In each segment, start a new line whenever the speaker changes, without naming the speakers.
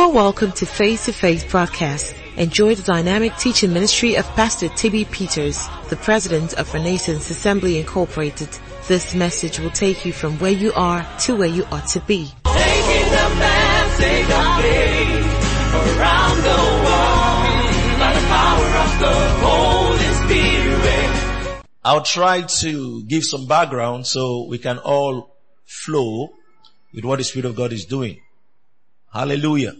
are welcome to Face to Face broadcast. Enjoy the dynamic teaching ministry of Pastor Tibby Peters, the president of Renaissance Assembly Incorporated. This message will take you from where you are to where you ought to be.
Taking the message of faith around the world by the power of the Holy Spirit.
I'll try to give some background so we can all flow with what the Spirit of God is doing. Hallelujah.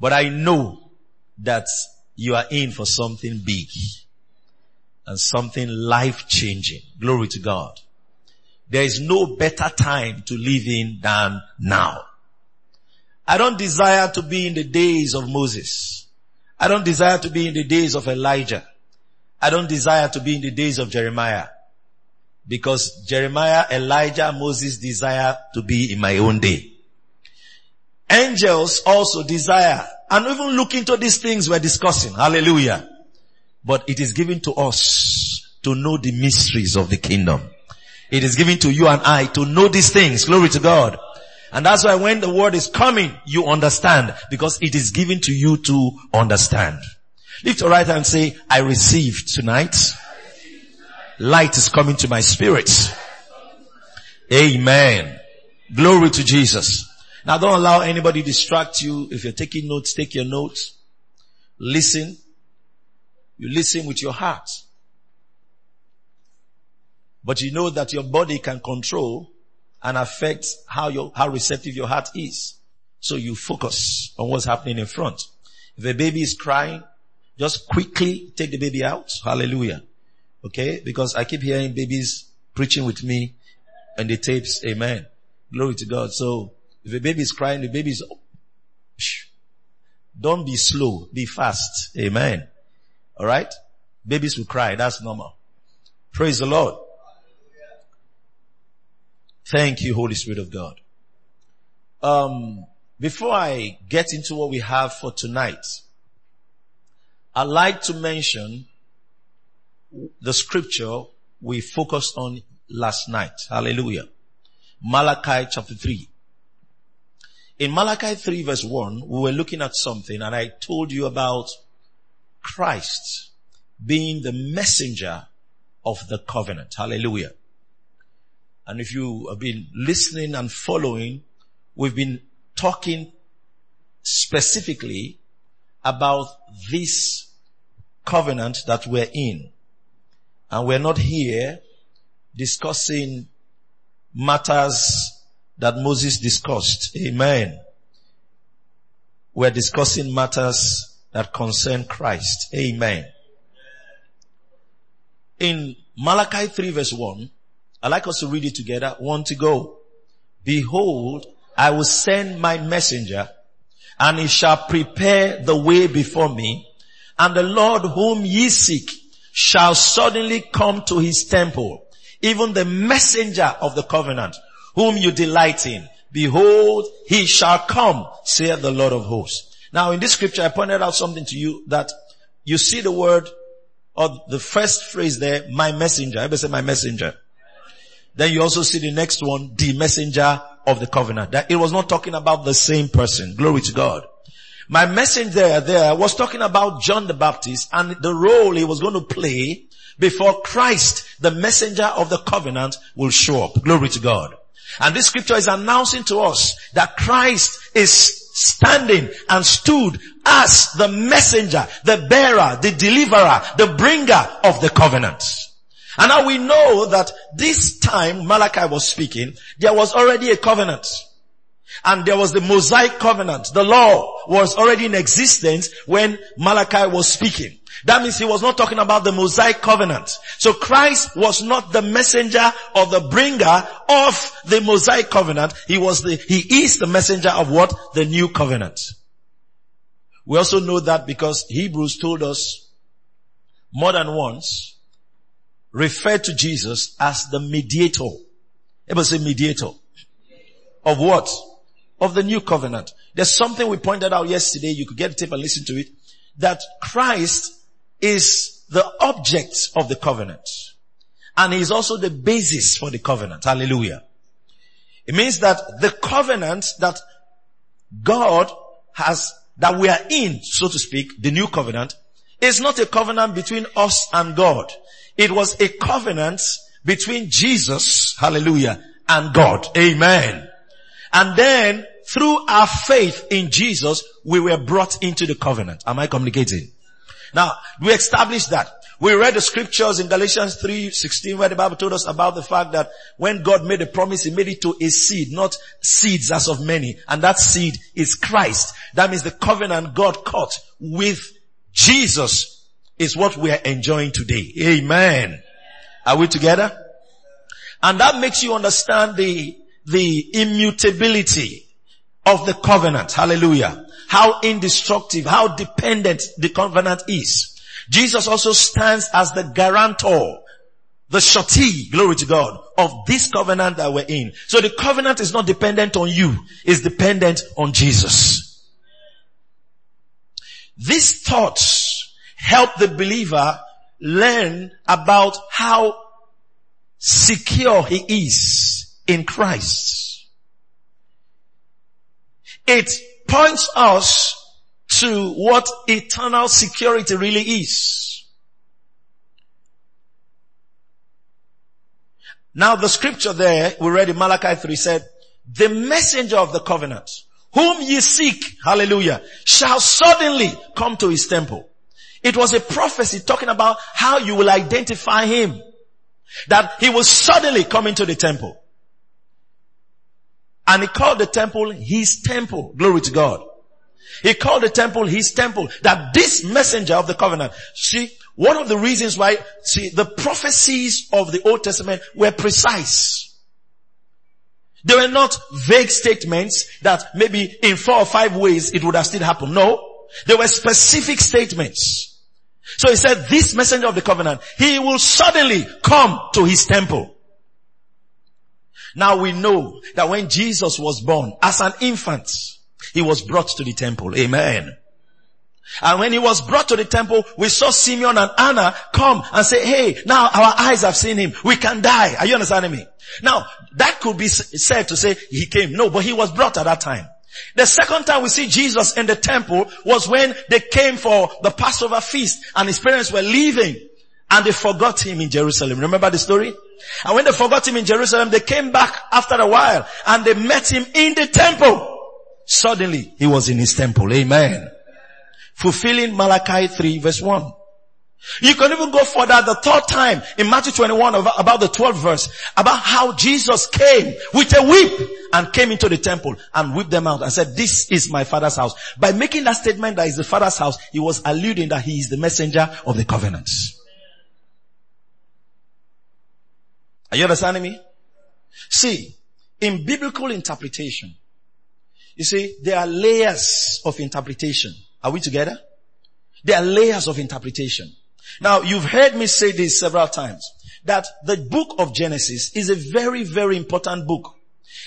But I know that you are in for something big and something life changing. Glory to God. There is no better time to live in than now. I don't desire to be in the days of Moses. I don't desire to be in the days of Elijah. I don't desire to be in the days of Jeremiah. Because Jeremiah, Elijah, Moses desire to be in my own day. Angels also desire and even look into these things we're discussing. Hallelujah. But it is given to us to know the mysteries of the kingdom. It is given to you and I to know these things. Glory to God. And that's why when the word is coming, you understand because it is given to you to understand. Lift your right hand and say, I receive tonight. Light is coming to my spirit. Amen. Glory to Jesus. Now don't allow anybody distract you. If you're taking notes, take your notes. Listen. You listen with your heart. But you know that your body can control and affect how your, how receptive your heart is. So you focus on what's happening in front. If a baby is crying, just quickly take the baby out. Hallelujah. Okay? Because I keep hearing babies preaching with me and the tapes. Amen. Glory to God. So if a baby is crying, the baby is, don't be slow, be fast. Amen. Alright? Babies will cry, that's normal. Praise the Lord. Thank you, Holy Spirit of God. Um, before I get into what we have for tonight, I'd like to mention the scripture we focused on last night. Hallelujah. Malachi chapter 3. In Malachi 3 verse 1, we were looking at something and I told you about Christ being the messenger of the covenant. Hallelujah. And if you have been listening and following, we've been talking specifically about this covenant that we're in. And we're not here discussing matters that Moses discussed. Amen. We're discussing matters that concern Christ. Amen. In Malachi 3 verse 1, i like us to read it together. One to go. Behold, I will send my messenger and he shall prepare the way before me and the Lord whom ye seek shall suddenly come to his temple, even the messenger of the covenant whom you delight in. Behold, he shall come, saith the Lord of hosts. Now in this scripture, I pointed out something to you that you see the word or the first phrase there, my messenger. Everybody say my messenger. Then you also see the next one, the messenger of the covenant. That it was not talking about the same person. Glory to God. My messenger there was talking about John the Baptist and the role he was going to play before Christ, the messenger of the covenant, will show up. Glory to God. And this scripture is announcing to us that Christ is standing and stood as the messenger, the bearer, the deliverer, the bringer of the covenant. And now we know that this time Malachi was speaking, there was already a covenant. And there was the Mosaic covenant. The law was already in existence when Malachi was speaking. That means he was not talking about the Mosaic covenant. So Christ was not the messenger or the bringer of the Mosaic covenant. He was the, he is the messenger of what? The new covenant. We also know that because Hebrews told us more than once, referred to Jesus as the mediator. Everybody say mediator. Of what? Of the new covenant. There's something we pointed out yesterday. You could get a tape and listen to it. That Christ is the object of the covenant. And is also the basis for the covenant. Hallelujah. It means that the covenant that God has, that we are in, so to speak, the new covenant, is not a covenant between us and God. It was a covenant between Jesus, hallelujah, and God. Amen. And then through our faith in Jesus, we were brought into the covenant. Am I communicating? Now, we established that. We read the scriptures in Galatians 3, 16 where the Bible told us about the fact that when God made a promise, He made it to a seed, not seeds as of many. And that seed is Christ. That means the covenant God cut with Jesus is what we are enjoying today. Amen. Are we together? And that makes you understand the, the immutability of the covenant. Hallelujah. How indestructible, how dependent the covenant is. Jesus also stands as the guarantor, the surety, glory to God, of this covenant that we're in. So the covenant is not dependent on you, it's dependent on Jesus. These thoughts help the believer learn about how secure he is in Christ. It points us to what eternal security really is. Now the scripture there, we read in Malachi 3 said, the messenger of the covenant, whom ye seek, hallelujah, shall suddenly come to his temple. It was a prophecy talking about how you will identify him. That he will suddenly come into the temple. And he called the temple his temple. Glory to God. He called the temple his temple. That this messenger of the covenant, see, one of the reasons why, see, the prophecies of the Old Testament were precise. They were not vague statements that maybe in four or five ways it would have still happened. No. They were specific statements. So he said, this messenger of the covenant, he will suddenly come to his temple. Now we know that when Jesus was born as an infant, he was brought to the temple. Amen. And when he was brought to the temple, we saw Simeon and Anna come and say, hey, now our eyes have seen him. We can die. Are you understanding me? Now, that could be said to say he came. No, but he was brought at that time. The second time we see Jesus in the temple was when they came for the Passover feast and his parents were leaving and they forgot him in Jerusalem. Remember the story? And when they forgot him in Jerusalem, they came back after a while and they met him in the temple. Suddenly he was in his temple. Amen. Fulfilling Malachi 3 verse 1. You can even go further the third time in Matthew 21 about the 12th verse about how Jesus came with a whip and came into the temple and whipped them out and said, this is my father's house. By making that statement that is the father's house, he was alluding that he is the messenger of the covenants. Are you understanding me? See, in biblical interpretation, you see, there are layers of interpretation. Are we together? There are layers of interpretation. Now, you've heard me say this several times, that the book of Genesis is a very, very important book.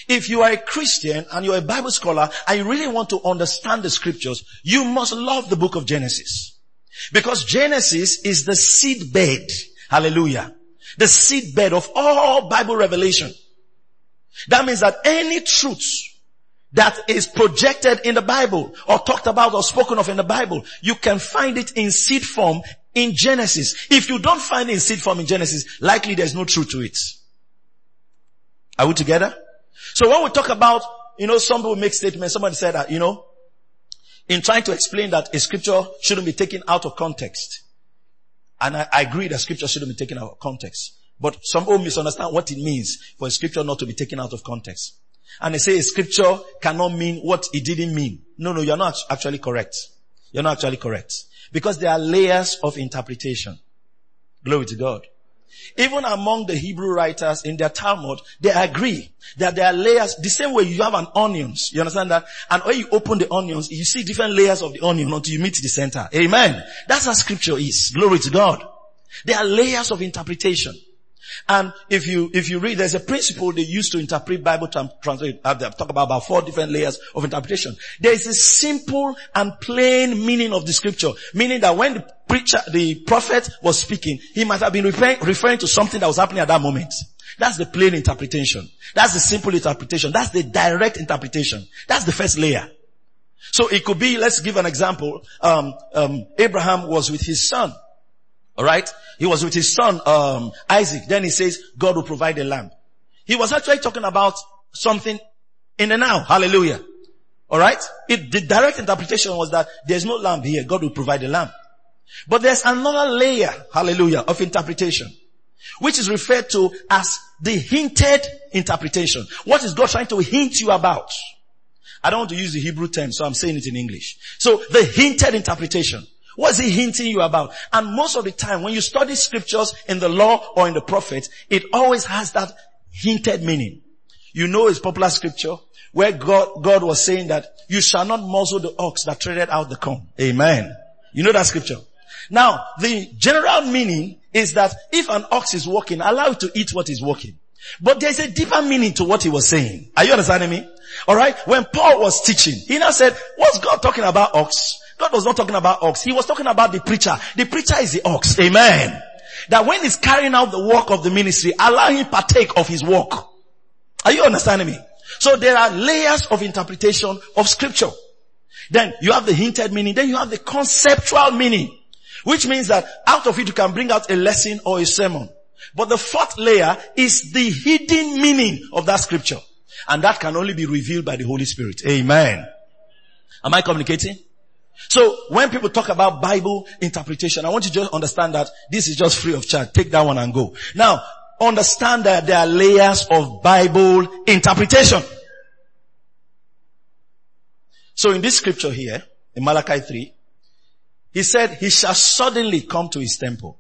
If you are a Christian and you're a Bible scholar and you really want to understand the scriptures, you must love the book of Genesis. Because Genesis is the seedbed. Hallelujah. The seedbed of all Bible revelation. That means that any truth that is projected in the Bible or talked about or spoken of in the Bible, you can find it in seed form in Genesis. If you don't find it in seed form in Genesis, likely there's no truth to it. Are we together? So when we talk about, you know, some people make statements, somebody said that, you know, in trying to explain that a scripture shouldn't be taken out of context. And I, I agree that scripture shouldn't be taken out of context. But some people misunderstand what it means for scripture not to be taken out of context. And they say scripture cannot mean what it didn't mean. No, no, you're not actually correct. You're not actually correct. Because there are layers of interpretation. Glory to God. Even among the Hebrew writers in their Talmud, they agree that there are layers, the same way you have an onions. You understand that? And when you open the onions, you see different layers of the onion until you meet the center. Amen. That's how scripture is. Glory to God. There are layers of interpretation. And if you, if you read, there's a principle they use to interpret Bible translate, uh, talk about, about four different layers of interpretation. There is a simple and plain meaning of the scripture, meaning that when the preacher, the prophet was speaking, he might have been referring, referring to something that was happening at that moment. That's the plain interpretation. That's the simple interpretation. That's the direct interpretation. That's the first layer. So it could be, let's give an example. Um, um, Abraham was with his son. Alright? He was with his son, um, Isaac. Then he says, God will provide a lamb. He was actually talking about something in the now. Hallelujah. Alright? The direct interpretation was that there's no lamb here. God will provide a lamb. But there's another layer, hallelujah, of interpretation, which is referred to as the hinted interpretation. What is God trying to hint you about? I don't want to use the Hebrew term, so I'm saying it in English. So the hinted interpretation. What's he hinting you about? And most of the time when you study scriptures in the law or in the prophets, it always has that hinted meaning. You know it's popular scripture where God, God was saying that you shall not muzzle the ox that treaded out the corn. Amen. You know that scripture. Now, the general meaning is that if an ox is walking, allow it to eat what is walking. But there's a deeper meaning to what he was saying. Are you understanding me? Alright? When Paul was teaching, he now said, what's God talking about ox? God was not talking about ox. He was talking about the preacher. The preacher is the ox. Amen. That when he's carrying out the work of the ministry, allow him partake of his work. Are you understanding me? So there are layers of interpretation of scripture. Then you have the hinted meaning, then you have the conceptual meaning, which means that out of it you can bring out a lesson or a sermon. But the fourth layer is the hidden meaning of that scripture. And that can only be revealed by the Holy Spirit. Amen. Am I communicating? So when people talk about Bible interpretation, I want you to just understand that this is just free of charge. Take that one and go. Now, understand that there are layers of Bible interpretation. So in this scripture here, in Malachi 3, he said, he shall suddenly come to his temple.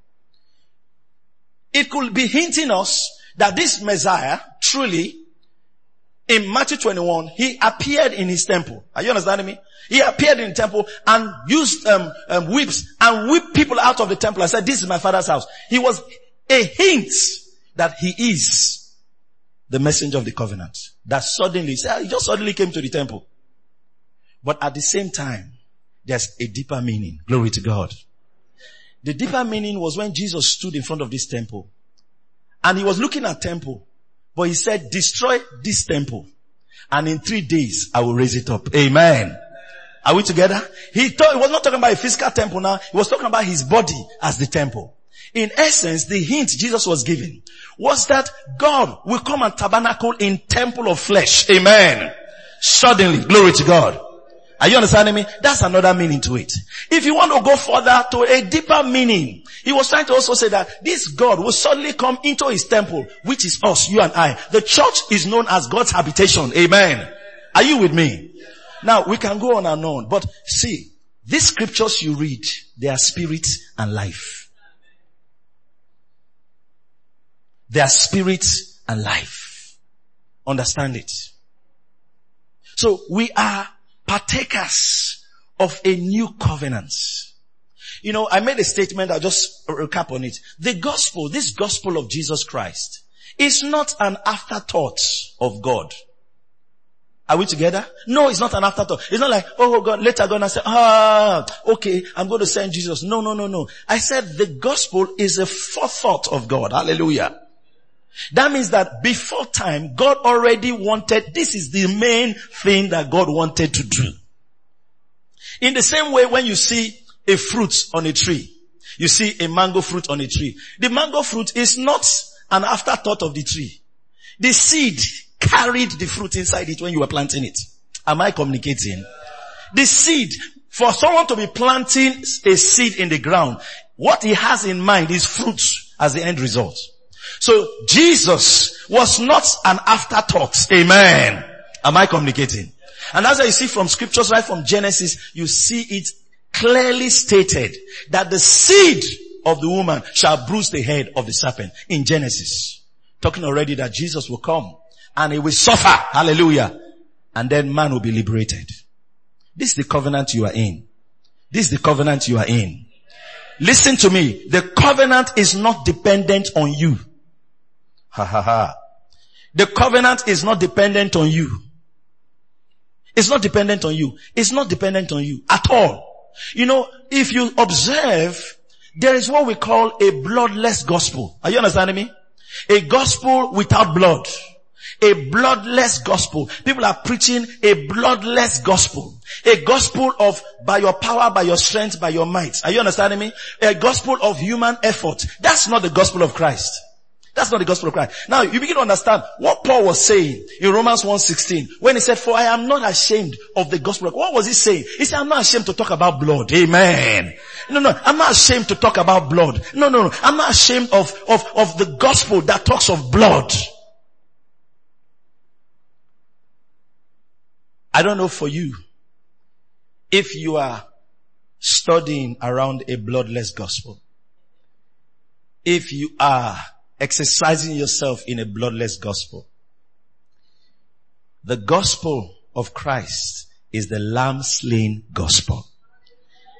It could be hinting us that this Messiah truly in Matthew 21, he appeared in his temple. Are you understanding me? He appeared in the temple and used um, um, whips and whipped people out of the temple and said, this is my father's house. He was a hint that he is the messenger of the covenant. That suddenly, he just suddenly came to the temple. But at the same time, there's a deeper meaning. Glory to God. The deeper meaning was when Jesus stood in front of this temple and he was looking at temple, but he said, destroy this temple and in three days I will raise it up. Amen. Are we together? He, he was not talking about a physical temple now. He was talking about his body as the temple. In essence, the hint Jesus was giving was that God will come and tabernacle in temple of flesh. Amen. Suddenly, glory to God. Are you understanding me? That's another meaning to it. If you want to go further to a deeper meaning, he was trying to also say that this God will suddenly come into his temple, which is us, you and I. The church is known as God's habitation. Amen. Are you with me? Now we can go on and on, but see, these scriptures you read, they are spirit and life. They are spirit and life. Understand it. So we are partakers of a new covenant. You know, I made a statement, I'll just recap on it. The gospel, this gospel of Jesus Christ, is not an afterthought of God. Are we together? No, it's not an afterthought. It's not like, oh God, later God I say, ah, okay, I'm going to send Jesus. No, no, no, no. I said the gospel is a forethought of God. Hallelujah. That means that before time, God already wanted, this is the main thing that God wanted to do. In the same way when you see a fruit on a tree, you see a mango fruit on a tree. The mango fruit is not an afterthought of the tree. The seed carried the fruit inside it when you were planting it. Am I communicating? The seed, for someone to be planting a seed in the ground, what he has in mind is fruit as the end result. So Jesus was not an afterthought. Amen. Am I communicating? And as I see from scriptures right from Genesis, you see it clearly stated that the seed of the woman shall bruise the head of the serpent in Genesis. Talking already that Jesus will come and he will suffer. Hallelujah. And then man will be liberated. This is the covenant you are in. This is the covenant you are in. Listen to me. The covenant is not dependent on you. Ha ha ha. The covenant is not dependent on you. It's not dependent on you. It's not dependent on you at all. You know, if you observe, there is what we call a bloodless gospel. Are you understanding me? A gospel without blood. A bloodless gospel. People are preaching a bloodless gospel. A gospel of by your power, by your strength, by your might. Are you understanding me? A gospel of human effort. That's not the gospel of Christ. That's not the gospel of Christ. Now you begin to understand what Paul was saying in Romans 1.16 when he said, for I am not ashamed of the gospel. What was he saying? He said, I'm not ashamed to talk about blood. Amen. No, no, I'm not ashamed to talk about blood. No, no, no. I'm not ashamed of, of, of the gospel that talks of blood. I don't know for you if you are studying around a bloodless gospel. If you are exercising yourself in a bloodless gospel. The gospel of Christ is the lamb slain gospel.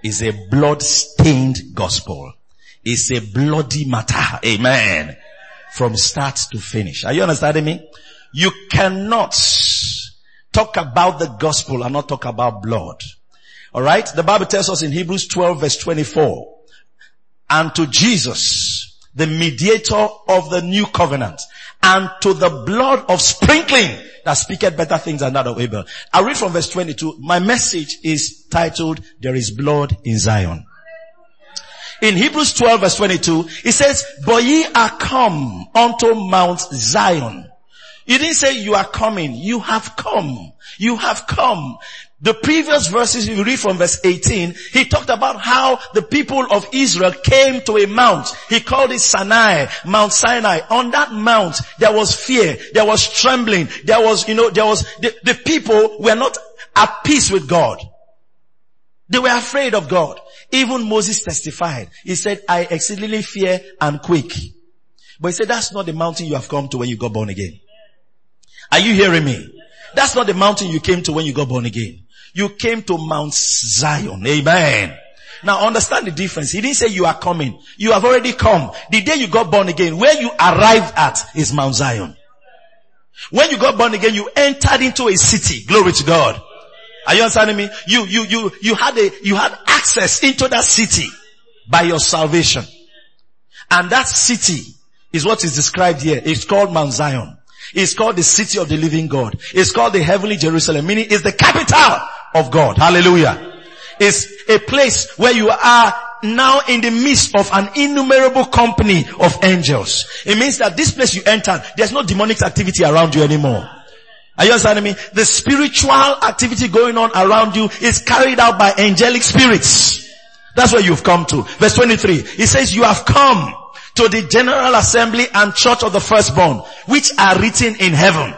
Is a blood stained gospel. It's a bloody matter. Amen. From start to finish. Are you understanding me? You cannot talk about the gospel and not talk about blood. Alright? The Bible tells us in Hebrews 12 verse 24, and to Jesus, the mediator of the new covenant, and to the blood of sprinkling that speaketh better things than that of Abel. I read from verse 22. My message is titled, There is blood in Zion. In Hebrews 12 verse 22, it says, But ye are come unto Mount Zion. You didn't say you are coming. You have come. You have come. The previous verses you read from verse 18, he talked about how the people of Israel came to a mount. He called it Sinai, Mount Sinai. On that mount, there was fear, there was trembling, there was, you know, there was, the, the people were not at peace with God. They were afraid of God. Even Moses testified. He said, I exceedingly fear and quake. But he said, that's not the mountain you have come to when you got born again. Are you hearing me? That's not the mountain you came to when you got born again. You came to Mount Zion. Amen. Now understand the difference. He didn't say you are coming. You have already come. The day you got born again, where you arrived at is Mount Zion. When you got born again, you entered into a city. Glory to God. Are you understanding me? You, you, you, you had a, you had access into that city by your salvation. And that city is what is described here. It's called Mount Zion. It's called the city of the living God. It's called the heavenly Jerusalem, meaning it's the capital of God. Hallelujah. It's a place where you are now in the midst of an innumerable company of angels. It means that this place you enter, there's no demonic activity around you anymore. Are you understanding me? The spiritual activity going on around you is carried out by angelic spirits. That's where you've come to. Verse 23. It says you have come to the general assembly and church of the firstborn, which are written in heaven.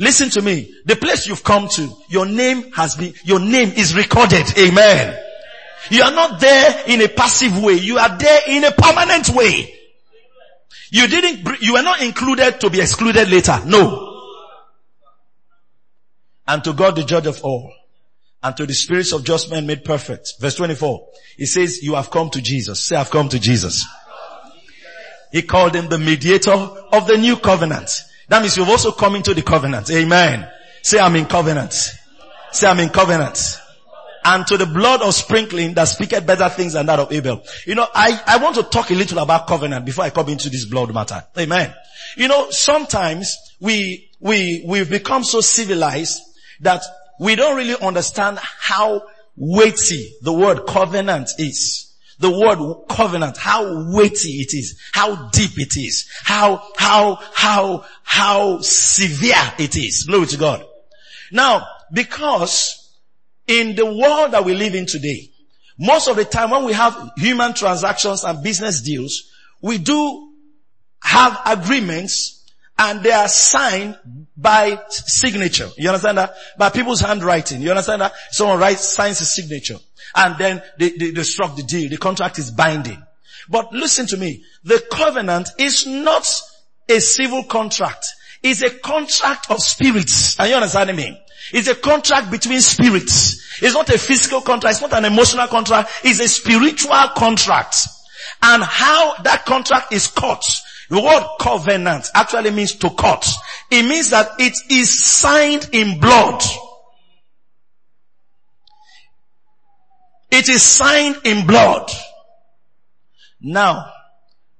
Listen to me. The place you've come to, your name has been, your name is recorded. Amen. You are not there in a passive way. You are there in a permanent way. You didn't, you were not included to be excluded later. No. And to God the judge of all and to the spirits of just men made perfect. Verse 24. He says, you have come to Jesus. Say, I've come to Jesus. He called him the mediator of the new covenant. That means you've also come into the covenant. Amen. Say I'm in covenant. Say I'm in covenant. And to the blood of sprinkling that speaketh better things than that of Abel. You know, I, I want to talk a little about covenant before I come into this blood matter. Amen. You know, sometimes we, we, we've become so civilized that we don't really understand how weighty the word covenant is the word covenant, how weighty it is, how deep it is, how, how, how, how severe it is. Glory to God. Now, because in the world that we live in today, most of the time when we have human transactions and business deals, we do have agreements and they are signed by signature. You understand that? By people's handwriting. You understand that? Someone writes, signs a signature. And then they, they, they struck the deal. The contract is binding. But listen to me. The covenant is not a civil contract. It's a contract of spirits. Are you understanding me? It's a contract between spirits. It's not a physical contract. It's not an emotional contract. It's a spiritual contract. And how that contract is cut the word covenant actually means to cut. It means that it is signed in blood. It is signed in blood. Now,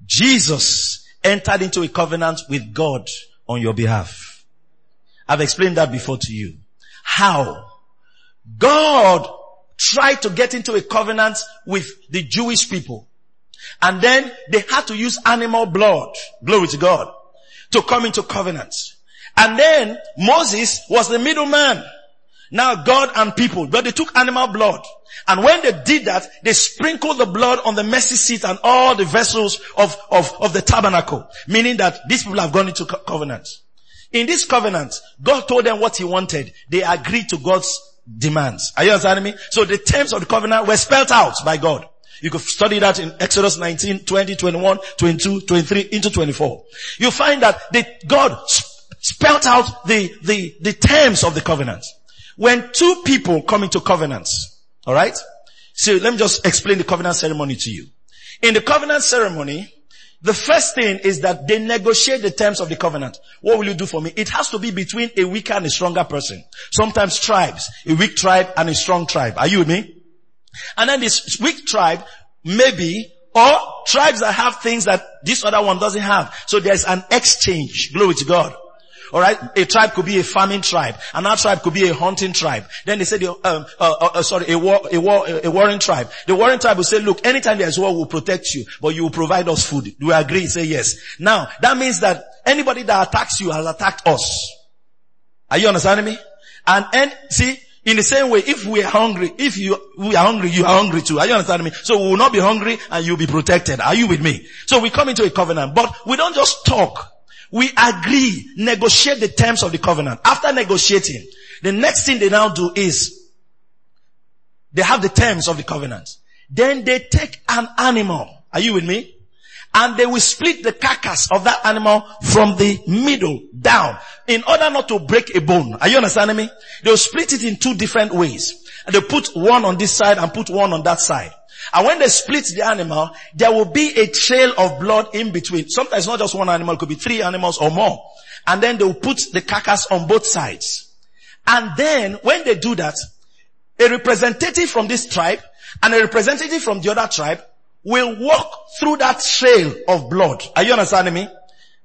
Jesus entered into a covenant with God on your behalf. I've explained that before to you. How? God tried to get into a covenant with the Jewish people. And then they had to use animal blood, glory to God, to come into covenant. And then Moses was the middleman. Now God and people, but they took animal blood. And when they did that, they sprinkled the blood on the mercy seat and all the vessels of, of, of the tabernacle. Meaning that these people have gone into co- covenant. In this covenant, God told them what he wanted. They agreed to God's demands. Are you understanding me? So the terms of the covenant were spelled out by God. You could study that in Exodus 19, 20, 21, 22, 23, into 24. You find that the, God spelled out the, the, the terms of the covenant. When two people come into covenants, alright? So let me just explain the covenant ceremony to you. In the covenant ceremony, the first thing is that they negotiate the terms of the covenant. What will you do for me? It has to be between a weaker and a stronger person. Sometimes tribes, a weak tribe and a strong tribe. Are you with me? And then this weak tribe, maybe, or tribes that have things that this other one doesn't have. So there's an exchange. Glory to God. Alright, a tribe could be a farming tribe. Another tribe could be a hunting tribe. Then they the, um, uh, uh, uh, sorry, a war, a war, a warring tribe. The warring tribe will say, look, anytime there's war, we'll protect you, but you will provide us food. Do we agree? Say yes. Now, that means that anybody that attacks you has attacked us. Are you understanding me? And, and see, in the same way, if we are hungry, if you, we are hungry, you are hungry too. Are you understanding me? So we will not be hungry and you'll be protected. Are you with me? So we come into a covenant, but we don't just talk. We agree, negotiate the terms of the covenant. After negotiating, the next thing they now do is they have the terms of the covenant. Then they take an animal. Are you with me? And they will split the carcass of that animal from the middle down in order not to break a bone. Are you understanding me? They'll split it in two different ways. And they put one on this side and put one on that side. And when they split the animal, there will be a trail of blood in between. Sometimes not just one animal, it could be three animals or more. And then they will put the carcass on both sides. And then when they do that, a representative from this tribe and a representative from the other tribe will walk through that trail of blood. Are you understanding me?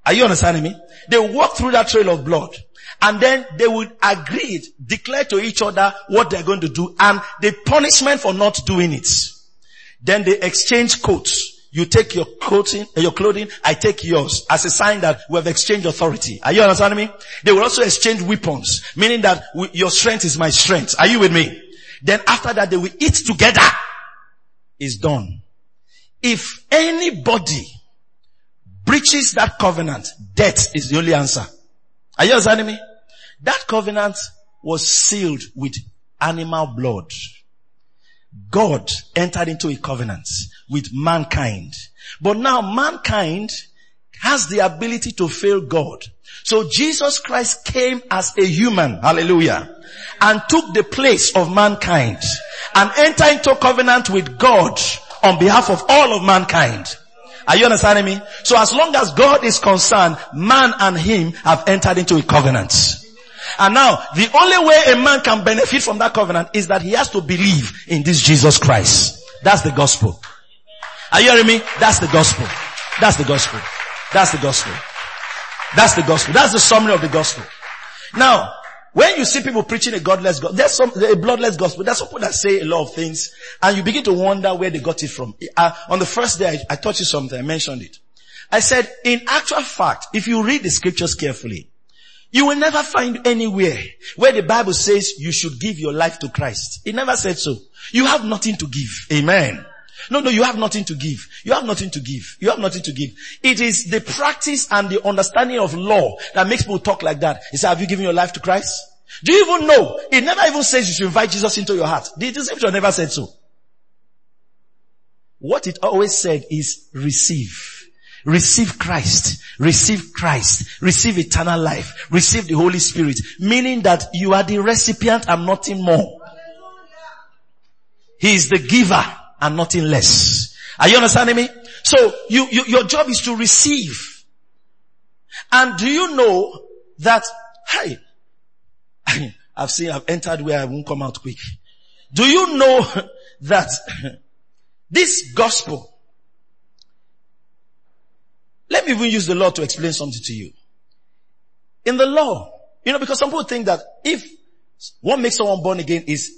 Are you understanding me? They walk through that trail of blood. And then they would agree, declare to each other what they're going to do and the punishment for not doing it. Then they exchange coats. You take your clothing, your clothing, I take yours as a sign that we have exchanged authority. Are you understanding me? They will also exchange weapons, meaning that we, your strength is my strength. Are you with me? Then after that they will eat together. It's done. If anybody breaches that covenant, death is the only answer. Are you understanding me? That covenant was sealed with animal blood. God entered into a covenant with mankind. But now mankind has the ability to fail God. So Jesus Christ came as a human, hallelujah, and took the place of mankind and entered into covenant with God on behalf of all of mankind. Are you understanding me? So as long as God is concerned, man and him have entered into a covenant. And now, the only way a man can benefit from that covenant is that he has to believe in this Jesus Christ. That's the gospel. Are you hearing me? That's the gospel. That's the gospel. That's the gospel. That's the gospel. That's the summary of the gospel. Now, when you see people preaching a godless gospel, there's some, a bloodless gospel. There's people that say a lot of things and you begin to wonder where they got it from. Uh, on the first day I, I taught you something, I mentioned it. I said, in actual fact, if you read the scriptures carefully, you will never find anywhere where the Bible says you should give your life to Christ. It never said so. You have nothing to give. Amen. No, no, you have nothing to give. You have nothing to give. You have nothing to give. It is the practice and the understanding of law that makes people talk like that. He said, have you given your life to Christ? Do you even know? It never even says you should invite Jesus into your heart. The scripture never said so. What it always said is receive. Receive Christ. Receive Christ. Receive eternal life. Receive the Holy Spirit. Meaning that you are the recipient and nothing more. He is the giver and nothing less. Are you understanding me? So you, you, your job is to receive. And do you know that, hey, I've seen, I've entered where I won't come out quick. Do you know that this gospel let me even use the law to explain something to you. in the law. You know, because some people think that if what makes someone born again is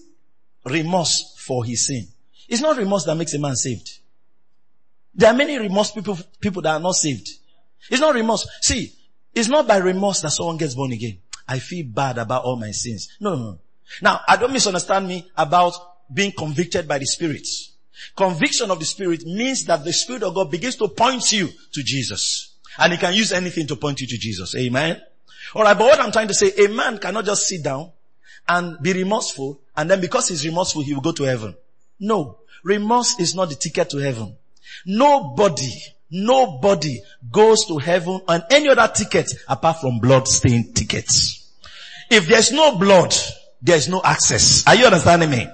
remorse for his sin. It's not remorse that makes a man saved. There are many remorse people, people that are not saved. It's not remorse. See, it's not by remorse that someone gets born again. I feel bad about all my sins. No, no, no. Now, I don't misunderstand me about being convicted by the Spirit. Conviction of the Spirit means that the Spirit of God begins to point you to Jesus. And he can use anything to point you to Jesus. Amen. Alright, but what I'm trying to say, a man cannot just sit down and be remorseful and then because he's remorseful, he will go to heaven. No. Remorse is not the ticket to heaven. Nobody, nobody goes to heaven on any other ticket apart from blood stained tickets. If there's no blood, there's no access. Are you understanding me?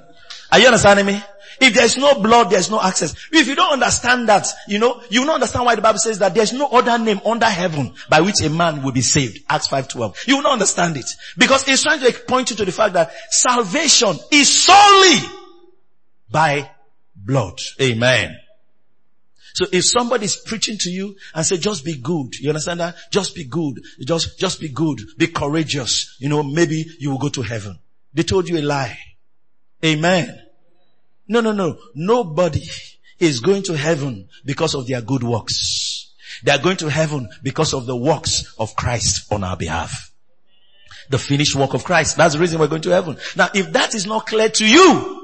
Are you understanding me? If there's no blood, there's no access. If you don't understand that, you know, you will not understand why the Bible says that there's no other name under heaven by which a man will be saved. Acts 5.12. You will not understand it. Because it's trying to point you to the fact that salvation is solely by blood. Amen. So if somebody is preaching to you and say, just be good, you understand that? Just be good. Just, just be good. Be courageous. You know, maybe you will go to heaven. They told you a lie. Amen. No, no, no. Nobody is going to heaven because of their good works. They are going to heaven because of the works of Christ on our behalf. The finished work of Christ. That's the reason we're going to heaven. Now, if that is not clear to you,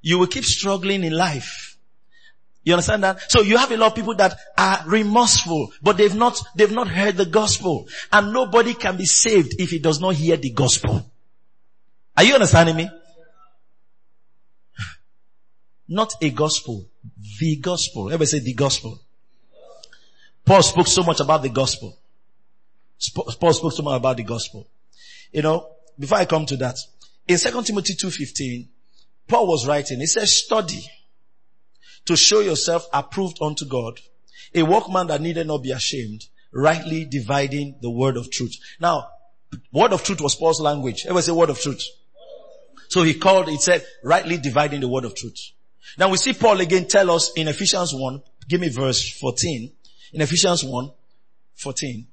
you will keep struggling in life. You understand that? So you have a lot of people that are remorseful, but they've not, they've not heard the gospel. And nobody can be saved if he does not hear the gospel. Are you understanding me? Not a gospel, the gospel. Everybody say the gospel. Paul spoke so much about the gospel. Paul spoke so much about the gospel. You know, before I come to that, in 2 Timothy 2.15, Paul was writing, he says, study to show yourself approved unto God, a workman that needed not be ashamed, rightly dividing the word of truth. Now, word of truth was Paul's language. Everybody say word of truth. So he called, he said, rightly dividing the word of truth. Now we see Paul again tell us in Ephesians 1, give me verse 14. In Ephesians 1, 14.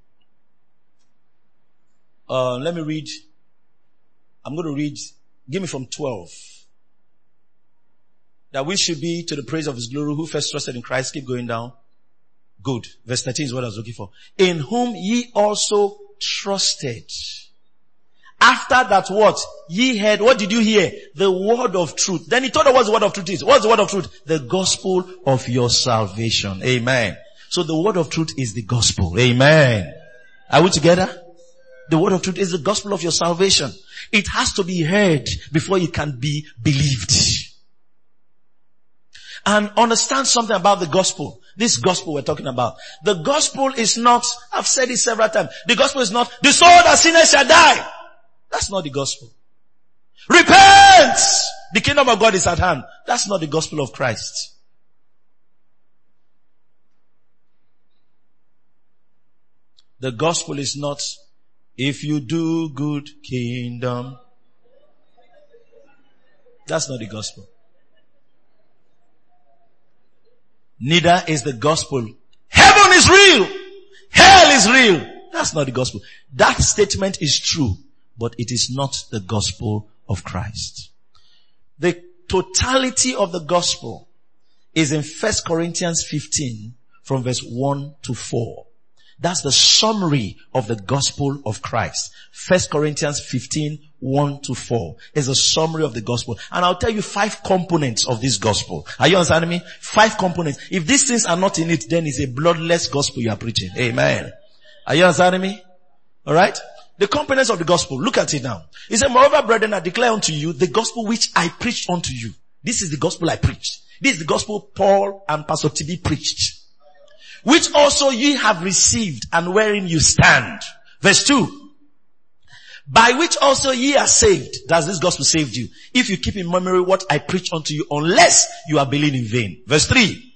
Uh, let me read. I'm going to read, give me from 12 that we should be to the praise of his glory who first trusted in Christ. Keep going down. Good. Verse 13 is what I was looking for. In whom ye also trusted. After that what? Ye heard, what did you hear? The word of truth. Then he told us what the word of truth is. What's the word of truth? The gospel of your salvation. Amen. So the word of truth is the gospel. Amen. Are we together? The word of truth is the gospel of your salvation. It has to be heard before it can be believed and understand something about the gospel. This gospel we're talking about. The gospel is not, I've said it several times, the gospel is not, the soul that sinners shall die. That's not the gospel. Repent! The kingdom of God is at hand. That's not the gospel of Christ. The gospel is not, if you do good kingdom. That's not the gospel. Neither is the gospel. Heaven is real. Hell is real. That's not the gospel. That statement is true, but it is not the gospel of Christ. The totality of the gospel is in 1 Corinthians 15 from verse 1 to 4. That's the summary of the gospel of Christ. 1 Corinthians 15, 1 to 4 is a summary of the gospel. And I'll tell you five components of this gospel. Are you understanding me? Five components. If these things are not in it, then it's a bloodless gospel you are preaching. Amen. Are you understanding me? Alright? The components of the gospel. Look at it now. He said, moreover, brethren, I declare unto you the gospel which I preached unto you. This is the gospel I preached. This is the gospel Paul and Pastor TB preached which also ye have received and wherein you stand. Verse 2. By which also ye are saved. Does this gospel saved you? If you keep in memory what I preach unto you, unless you are believing in vain. Verse 3.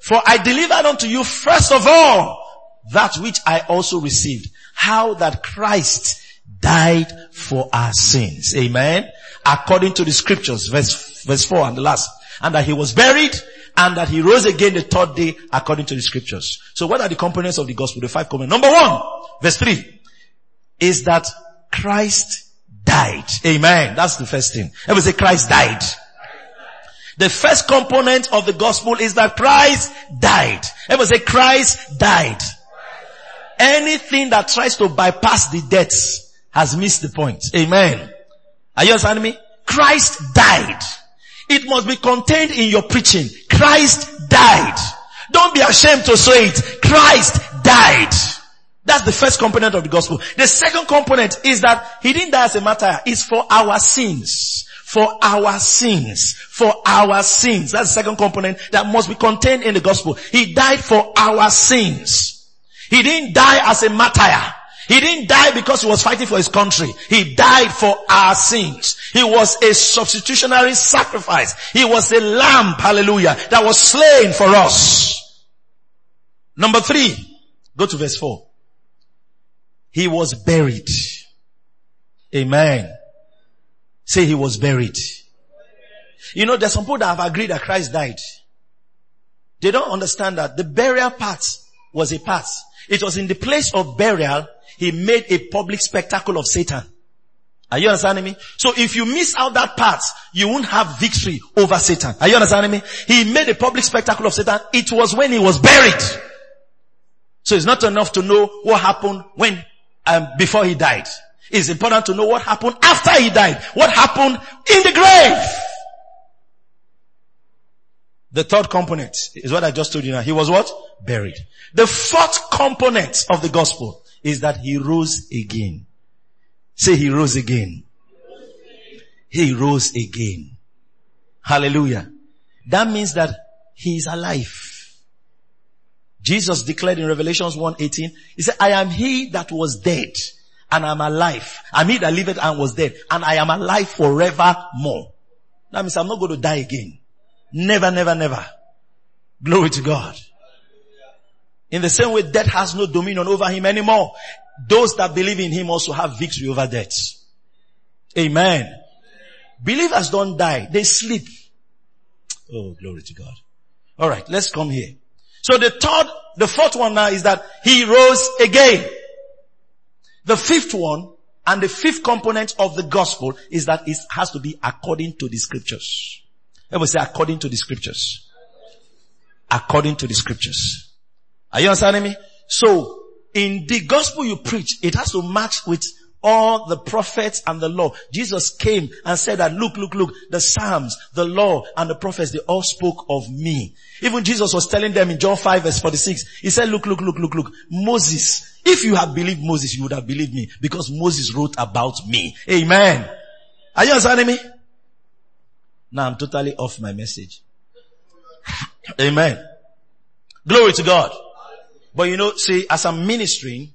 For I delivered unto you first of all that which I also received. How that Christ died for our sins. Amen. According to the scriptures. Verse, verse 4 and the last. And that he was buried and that he rose again the third day according to the scriptures. So what are the components of the gospel? The five components. Number one, verse three. is that Christ died. Amen. That's the first thing. Everybody say Christ died. The first component of the gospel is that Christ died. Everybody say Christ died. Anything that tries to bypass the deaths has missed the point. Amen. Are you understanding me? Christ died. It must be contained in your preaching. Christ died. Don't be ashamed to say it. Christ died. That's the first component of the gospel. The second component is that he didn't die as a martyr. It's for our sins. For our sins. For our sins. That's the second component that must be contained in the gospel. He died for our sins. He didn't die as a martyr. He didn't die because he was fighting for his country. He died for our sins. He was a substitutionary sacrifice. He was a lamb, hallelujah, that was slain for us. Number three, go to verse four. He was buried. Amen. Say he was buried. You know, there's some people that have agreed that Christ died. They don't understand that the burial part was a part. It was in the place of burial he made a public spectacle of Satan. Are you understanding me? So if you miss out that part, you won't have victory over Satan. Are you understanding me? He made a public spectacle of Satan. It was when he was buried. So it's not enough to know what happened when, um, before he died. It's important to know what happened after he died. What happened in the grave. The third component is what I just told you now. He was what? Buried. The fourth component of the gospel is that he rose again. Say he rose again. He rose again. Hallelujah. That means that he is alive. Jesus declared in Revelations 1:18, he said, I am he that was dead and I'm alive. I'm he that lived and was dead and I am alive forevermore. That means I'm not going to die again. Never, never, never. Glory to God. In the same way death has no dominion over him anymore. Those that believe in him also have victory over death. Amen. Believers don't die. They sleep. Oh, glory to God. Alright, let's come here. So the third, the fourth one now is that he rose again. The fifth one and the fifth component of the gospel is that it has to be according to the scriptures. Everybody say according to the scriptures. According to the scriptures. Are you understanding me? So, in the gospel you preach, it has to match with all the prophets and the law. Jesus came and said that, look, look, look, the Psalms, the law, and the prophets, they all spoke of me. Even Jesus was telling them in John 5 verse 46, he said, look, look, look, look, look, Moses, if you had believed Moses, you would have believed me because Moses wrote about me. Amen. Are you understanding me? Now I'm totally off my message. Amen. Glory to God. But you know, see, as I'm ministering,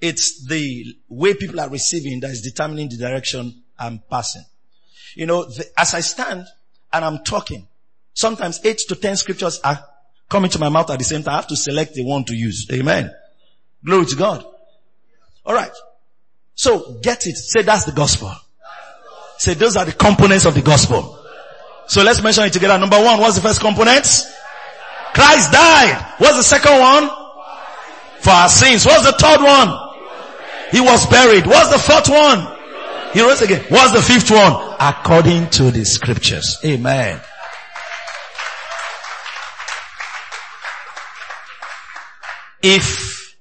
it's the way people are receiving that is determining the direction I'm passing. You know, the, as I stand and I'm talking, sometimes eight to ten scriptures are coming to my mouth at the same time. I have to select the one to use. Amen. Glory to God. Alright. So get it. Say that's the gospel. Say those are the components of the gospel. So let's mention it together. Number one, what's the first component? Christ died. What's the second one? for our sins. What's the third one? He was buried. What's the fourth one? He rose again. What's the fifth one? According to the scriptures. Amen. If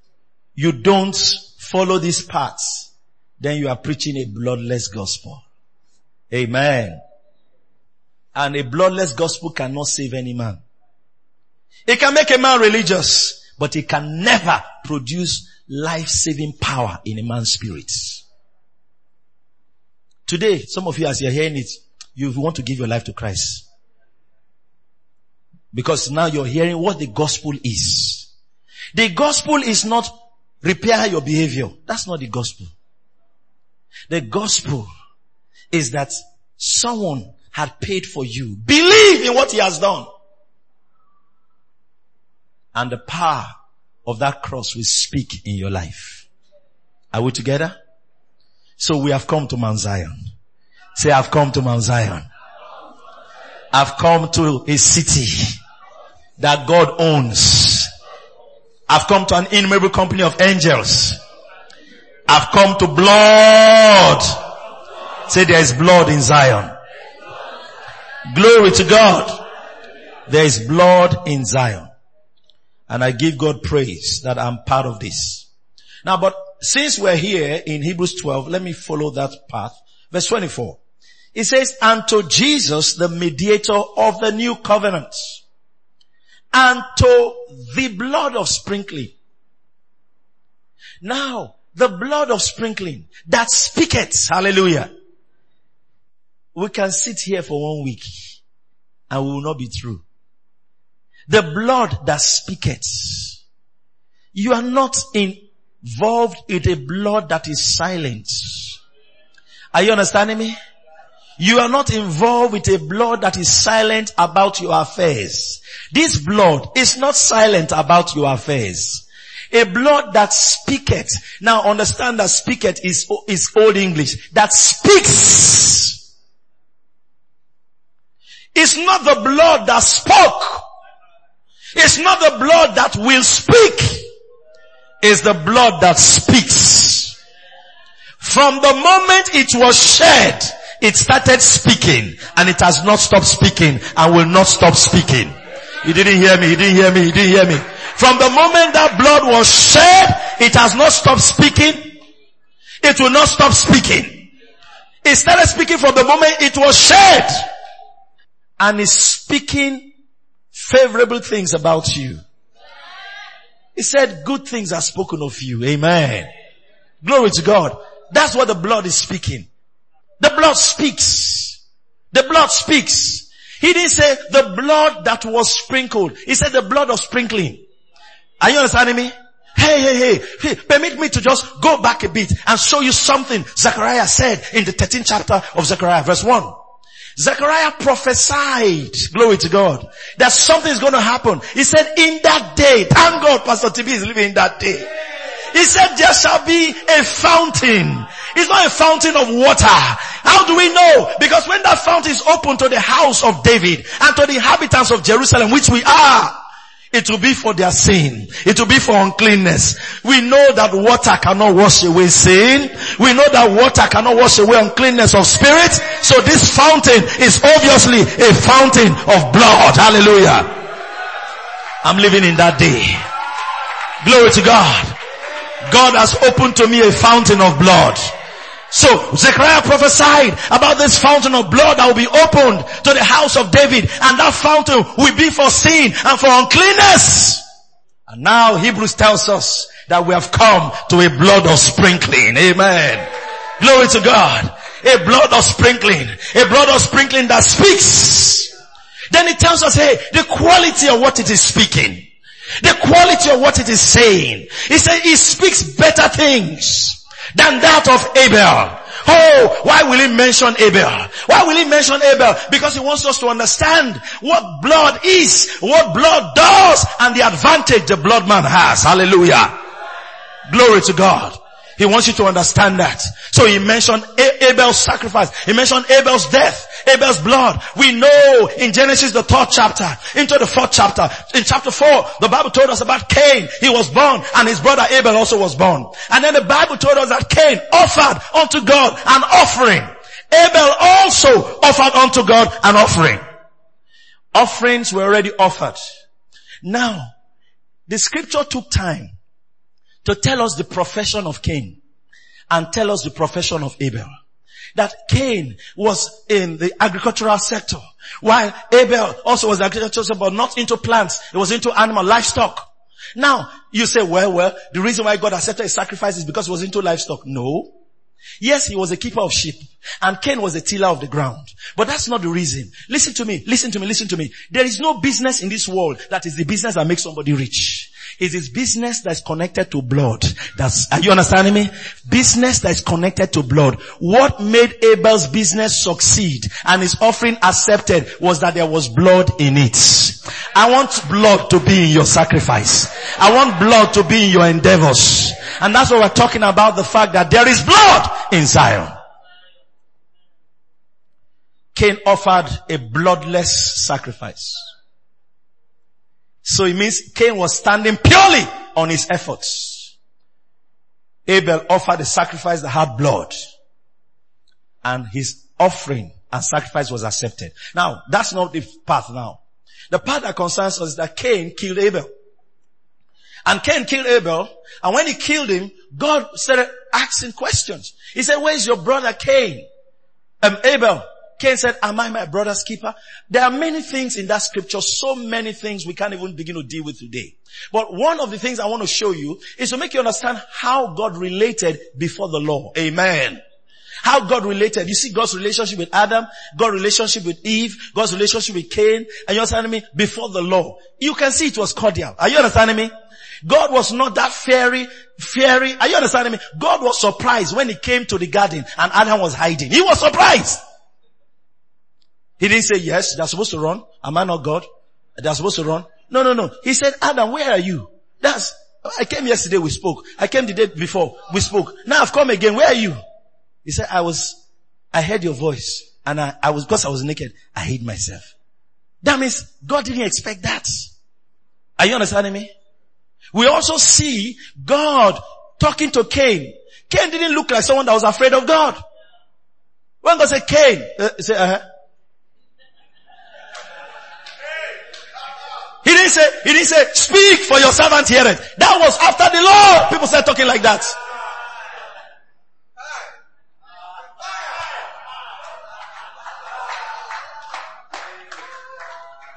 you don't follow these paths, then you are preaching a bloodless gospel. Amen. And a bloodless gospel cannot save any man. It can make a man religious but it can never produce life-saving power in a man's spirit. Today, some of you as you're hearing it, you want to give your life to Christ. Because now you're hearing what the gospel is. The gospel is not repair your behavior. That's not the gospel. The gospel is that someone had paid for you. Believe in what he has done and the power of that cross will speak in your life. Are we together? So we have come to Mount Zion. Say, I've come to Mount Zion. I've come to a city that God owns. I've come to an innumerable company of angels. I've come to blood. Say there is blood in Zion. Glory to God. There is blood in Zion. And I give God praise that I'm part of this. Now, but since we're here in Hebrews 12, let me follow that path. Verse 24. It says, and to Jesus, the mediator of the new covenant, and to the blood of sprinkling. Now, the blood of sprinkling that speaketh, hallelujah. We can sit here for one week and we will not be true. The blood that speaketh. You are not involved with a blood that is silent. Are you understanding me? You are not involved with a blood that is silent about your affairs. This blood is not silent about your affairs. A blood that speaketh. Now understand that speaketh is, is old English. That speaks. It's not the blood that spoke. It's not the blood that will speak. It's the blood that speaks. From the moment it was shed, it started speaking and it has not stopped speaking and will not stop speaking. You didn't hear me, you didn't hear me, you didn't hear me. From the moment that blood was shed, it has not stopped speaking. It will not stop speaking. It started speaking from the moment it was shed. And is speaking favorable things about you. He said good things are spoken of you. Amen. Glory to God. That's what the blood is speaking. The blood speaks. The blood speaks. He didn't say the blood that was sprinkled. He said the blood of sprinkling. Are you understanding me? Hey, hey, hey, hey, permit me to just go back a bit and show you something Zechariah said in the 13th chapter of Zechariah, verse 1. Zechariah prophesied, glory to God, that something is going to happen. He said, in that day, thank God Pastor TB is living in that day. He said there shall be a fountain. It's not a fountain of water. How do we know? Because when that fountain is open to the house of David and to the inhabitants of Jerusalem, which we are, it will be for their sin. It will be for uncleanness. We know that water cannot wash away sin. We know that water cannot wash away uncleanness of spirit. So this fountain is obviously a fountain of blood. Hallelujah. I'm living in that day. Glory to God. God has opened to me a fountain of blood. So Zechariah prophesied about this fountain of blood that will be opened to the house of David and that fountain will be for sin and for uncleanness. And now Hebrews tells us that we have come to a blood of sprinkling. Amen. Glory to God. A blood of sprinkling. A blood of sprinkling that speaks. Then it tells us, hey, the quality of what it is speaking. The quality of what it is saying. He said it speaks better things than that of Abel. Oh, why will he mention Abel? Why will he mention Abel? Because he wants us to understand what blood is, what blood does, and the advantage the blood man has. Hallelujah. Glory to God. He wants you to understand that. So he mentioned Abel's sacrifice. He mentioned Abel's death, Abel's blood. We know in Genesis the third chapter, into the fourth chapter, in chapter four, the Bible told us about Cain. He was born and his brother Abel also was born. And then the Bible told us that Cain offered unto God an offering. Abel also offered unto God an offering. Offerings were already offered. Now, the scripture took time to tell us the profession of Cain and tell us the profession of Abel. That Cain was in the agricultural sector while Abel also was agricultural sector but not into plants. It was into animal livestock. Now you say, well, well, the reason why God accepted his sacrifice is because he was into livestock. No. Yes, he was a keeper of sheep and Cain was a tiller of the ground. But that's not the reason. Listen to me, listen to me, listen to me. There is no business in this world that is the business that makes somebody rich. It is business that's connected to blood. That's, are you understanding me? Business that is connected to blood. What made Abel's business succeed and his offering accepted was that there was blood in it. I want blood to be in your sacrifice. I want blood to be in your endeavors. And that's what we're talking about the fact that there is blood in Zion. Cain offered a bloodless sacrifice. So it means Cain was standing purely on his efforts. Abel offered a sacrifice that had blood. And his offering and sacrifice was accepted. Now, that's not the path now. The part that concerns us is that Cain killed Abel. And Cain killed Abel, and when he killed him, God started asking questions. He said, where's your brother Cain? Um, Abel. Cain said, am I my brother's keeper? There are many things in that scripture, so many things we can't even begin to deal with today. But one of the things I want to show you is to make you understand how God related before the law. Amen. How God related. You see God's relationship with Adam, God's relationship with Eve, God's relationship with Cain, and you understanding me? Before the law. You can see it was cordial. Are you understanding me? God was not that fairy, fairy. Are you understanding me? God was surprised when he came to the garden and Adam was hiding. He was surprised. He didn't say, yes, they're supposed to run. Am I not God? They're supposed to run. No, no, no. He said, Adam, where are you? That's, I came yesterday, we spoke. I came the day before, we spoke. Now I've come again, where are you? He said, I was, I heard your voice and I, I was, because I was naked, I hid myself. That means God didn't expect that. Are you understanding me? We also see God talking to Cain. Cain didn't look like someone that was afraid of God. When God said Cain, uh, say, uh-huh. He didn't say, he didn't say, speak for your servant heareth. That was after the law. People started talking like that.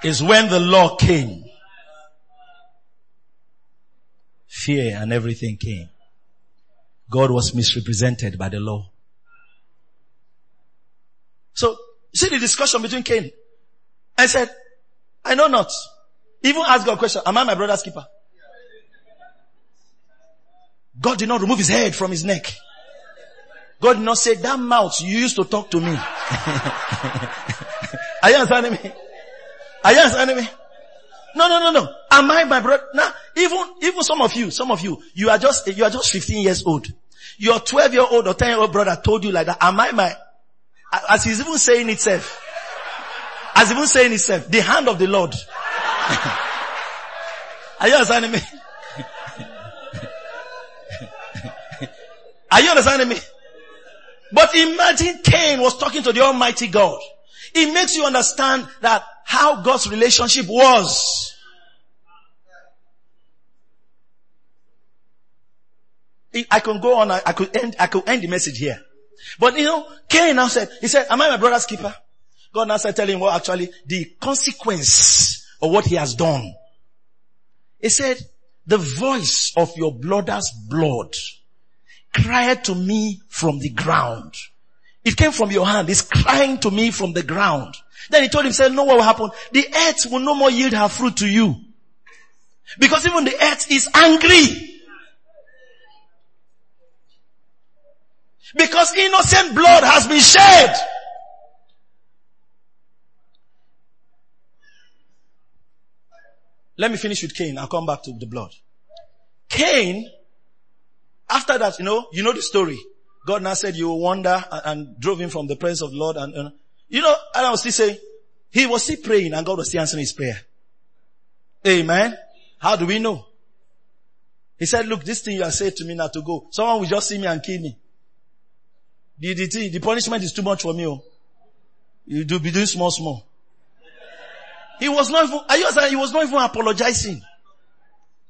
Is when the law came. Fear and everything came. God was misrepresented by the law. So, see the discussion between Cain. I said, I know not. Even ask God a question, am I my brother's keeper? God did not remove his head from his neck. God did not say, that mouth you used to talk to me. Are you understanding me? Are you understanding me? No, no, no, no. Am I my brother? Now, even, even some of you, some of you, you are just, you are just 15 years old. Your 12 year old or 10 year old brother told you like that. Am I my, as he's even saying itself, as even saying itself, the hand of the Lord. Are you understanding me? Are you understanding me? But imagine Cain was talking to the Almighty God. It makes you understand that how God's relationship was. I can go on, I could end, I could end the message here. But you know, Cain now said, he said, am I my brother's keeper? God now said, telling him, well, actually, the consequence of what he has done. He said, the voice of your brother's blood cried to me from the ground. It came from your hand. It's crying to me from the ground. Then he told himself, know what will happen? The earth will no more yield her fruit to you. Because even the earth is angry. Because innocent blood has been shed. Let me finish with Cain. I'll come back to the blood. Cain, after that, you know, you know the story. God now said you will wander and, and drove him from the presence of the Lord and, and you know, and I was still saying, he was still praying and God was still answering his prayer. Amen. How do we know? He said, look, this thing you are saying to me not to go. Someone will just see me and kill me. The, the, the punishment is too much for me. Oh. You do be doing small, small. He was not even, are you saying he was not even apologizing.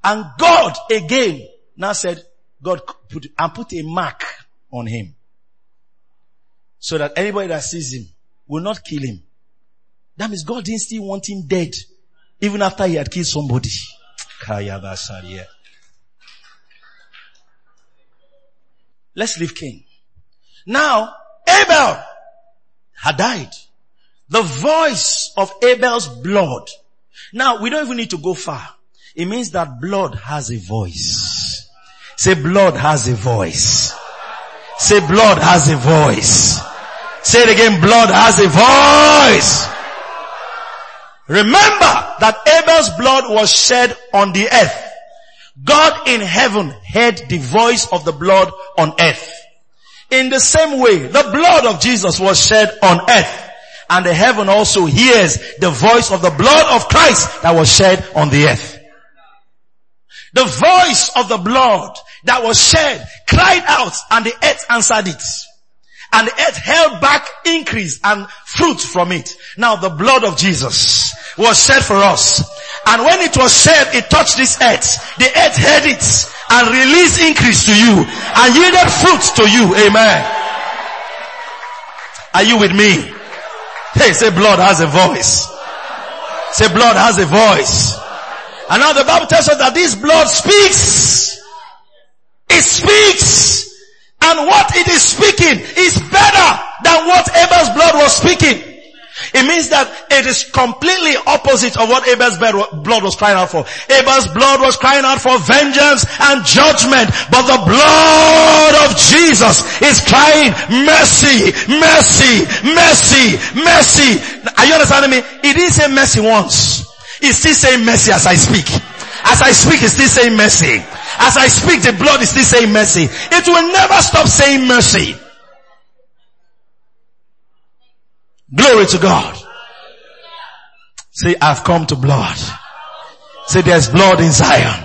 And God again now said, God put, and put a mark on him. So that anybody that sees him will not kill him. That means God didn't still want him dead. Even after he had killed somebody. Let's leave Cain. Now, Abel had died. The voice of Abel's blood. Now, we don't even need to go far. It means that blood has a voice. Say blood has a voice. Say blood has a voice. Say it again, blood has a voice. Remember that Abel's blood was shed on the earth. God in heaven heard the voice of the blood on earth. In the same way, the blood of Jesus was shed on earth and the heaven also hears the voice of the blood of Christ that was shed on the earth. The voice of the blood that was shed cried out and the earth answered it. And the earth held back increase and fruit from it. Now the blood of Jesus was shed for us. And when it was shed, it touched this earth. The earth heard it and released increase to you and yielded fruit to you. Amen. Are you with me? Hey, say blood has a voice. Say blood has a voice. And now the Bible tells us that this blood speaks. It speaks. And what it is speaking is better than what Abel's blood was speaking. It means that it is completely opposite of what Abel's blood was crying out for. Abel's blood was crying out for vengeance and judgment, but the blood of Jesus is crying mercy, mercy, mercy, mercy. Are you understanding me? It didn't say mercy once. It's still saying mercy as I speak. As I speak, it's still saying mercy. As I speak, the blood is still saying mercy. It will never stop saying mercy. Glory to God. Say, I've come to blood. Say, there's blood in Zion.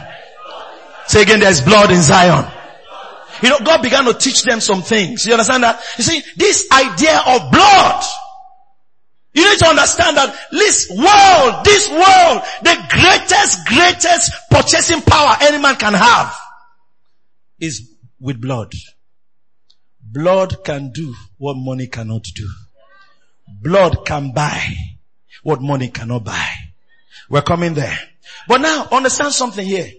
Say again, there's blood in Zion. You know, God began to teach them some things. You understand that? You see, this idea of blood, you need to understand that this world, this world, the greatest, greatest purchasing power any man can have is with blood. Blood can do what money cannot do. Blood can buy what money cannot buy. We're coming there. But now understand something here.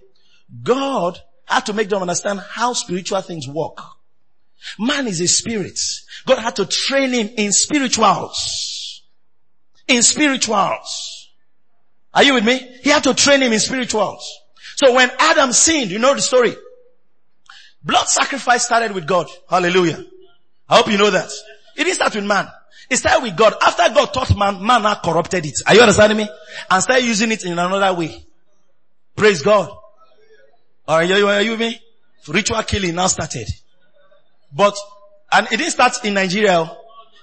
God had to make them understand how spiritual things work. Man is a spirit. God had to train him in spirituals. In spirituals. Are you with me? He had to train him in spirituals. So when Adam sinned, you know the story. Blood sacrifice started with God. Hallelujah. I hope you know that. It didn't start with man. It started with God. After God taught man, man now corrupted it. Are you understanding me? And started using it in another way. Praise God. Are you, are you with me? Ritual killing now started. But, and it didn't start in Nigeria.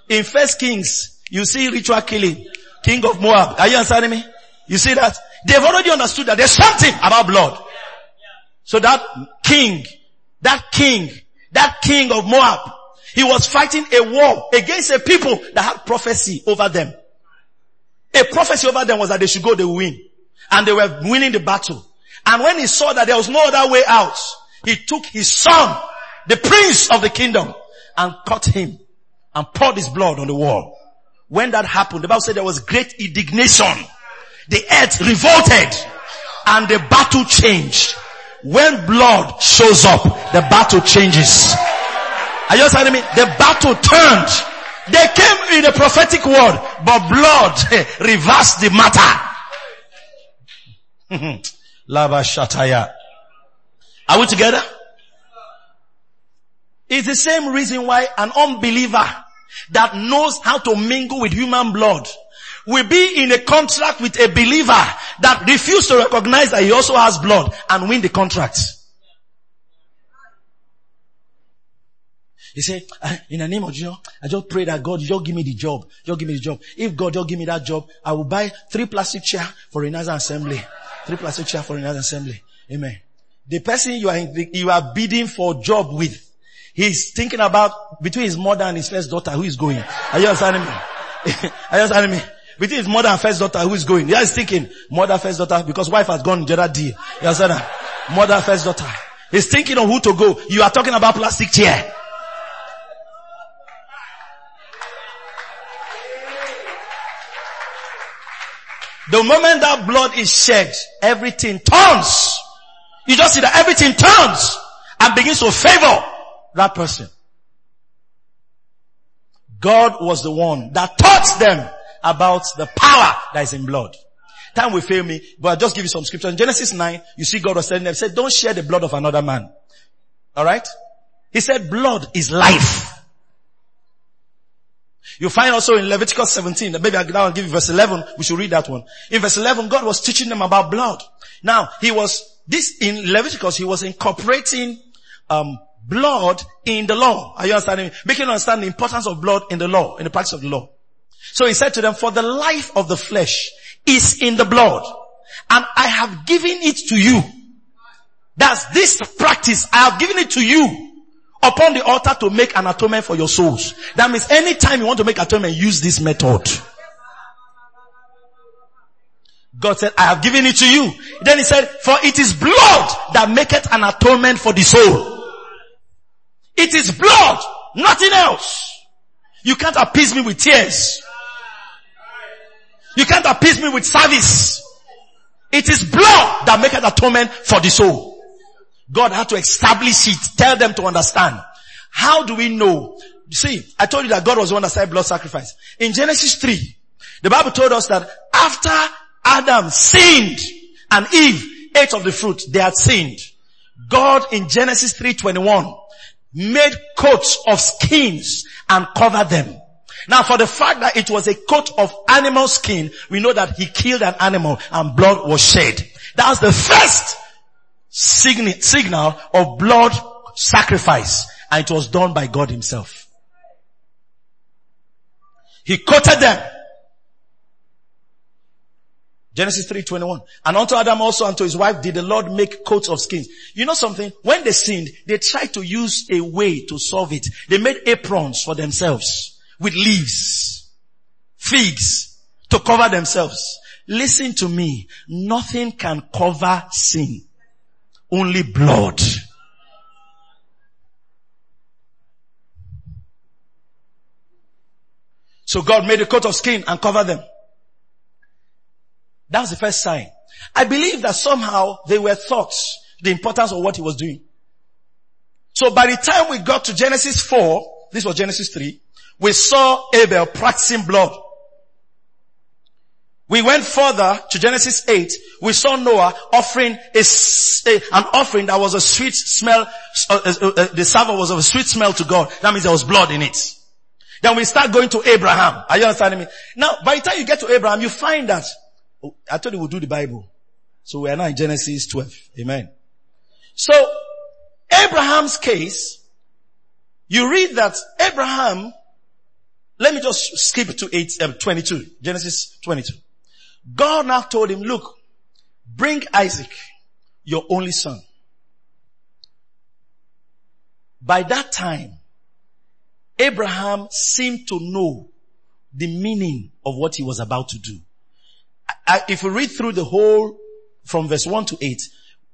In First Kings, you see ritual killing. King of Moab. Are you understanding me? You see that? They've already understood that there's something about blood. So that king, that king, that king of Moab, he was fighting a war against a people that had prophecy over them. A prophecy over them was that they should go, they win. And they were winning the battle. And when he saw that there was no other way out, he took his son, the prince of the kingdom, and cut him and poured his blood on the wall. When that happened, the Bible said there was great indignation. The earth revolted and the battle changed. When blood shows up, the battle changes. Are you understanding me? The battle turned. They came in a prophetic word, but blood reversed the matter. Lava Shataya. Are we together? It's the same reason why an unbeliever that knows how to mingle with human blood will be in a contract with a believer that refuses to recognize that he also has blood and win the contract. He said, ah, in the name of Jesus, I just pray that God, just give me the job. Just give me the job. If God just give me that job, I will buy three plastic chair for another assembly. Three plastic chair for another assembly. Amen. The person you are, the, you are bidding for job with, he's thinking about between his mother and his first daughter, who is going. Are you understanding me? are you understanding me? Between his mother and first daughter, who is going? Yeah, he's thinking, mother, first daughter, because wife has gone Gerard D. You understand? Mother, first daughter. He's thinking of who to go. You are talking about plastic chair. The moment that blood is shed, everything turns. You just see that everything turns and begins to favor that person. God was the one that taught them about the power that is in blood. Time will fail me, but I'll just give you some scripture. In Genesis 9, you see God was telling them, said, don't share the blood of another man. Alright? He said blood is life. You find also in Leviticus 17, maybe I'll give you verse 11, we should read that one. In verse 11, God was teaching them about blood. Now, he was, this, in Leviticus, he was incorporating, um, blood in the law. Are you understanding? Making understand the importance of blood in the law, in the practice of the law. So he said to them, for the life of the flesh is in the blood, and I have given it to you. That's this practice. I have given it to you upon the altar to make an atonement for your souls. That means anytime you want to make atonement, use this method. God said, I have given it to you. Then he said, for it is blood that maketh an atonement for the soul. It is blood, nothing else. You can't appease me with tears. You can't appease me with service. It is blood that maketh atonement for the soul. God had to establish it, tell them to understand. How do we know? See, I told you that God was the one that started blood sacrifice. In Genesis 3, the Bible told us that after Adam sinned and Eve ate of the fruit, they had sinned. God in Genesis 3.21 made coats of skins and covered them. Now for the fact that it was a coat of animal skin, we know that he killed an animal and blood was shed. That was the first signal, of blood sacrifice and it was done by God himself. He coated them Genesis 3:21. And unto Adam also and to his wife did the Lord make coats of skins. You know something? When they sinned, they tried to use a way to solve it. They made aprons for themselves with leaves, figs to cover themselves. Listen to me. Nothing can cover sin. Only blood. So God made a coat of skin and covered them. That was the first sign. I believe that somehow they were thoughts, the importance of what he was doing. So by the time we got to Genesis 4, this was Genesis 3, we saw Abel practicing blood. We went further to Genesis 8. We saw Noah offering a, an offering that was a sweet smell. Uh, uh, uh, the savour was of a sweet smell to God. That means there was blood in it. Then we start going to Abraham. Are you understanding me? Now, by the time you get to Abraham, you find that I thought we would do the Bible. So we are now in Genesis 12. Amen. So, Abraham's case, you read that Abraham, let me just skip to 8, uh, 22, Genesis 22. God now told him, look, bring Isaac, your only son. By that time, Abraham seemed to know the meaning of what he was about to do. I, if you read through the whole from verse 1 to 8,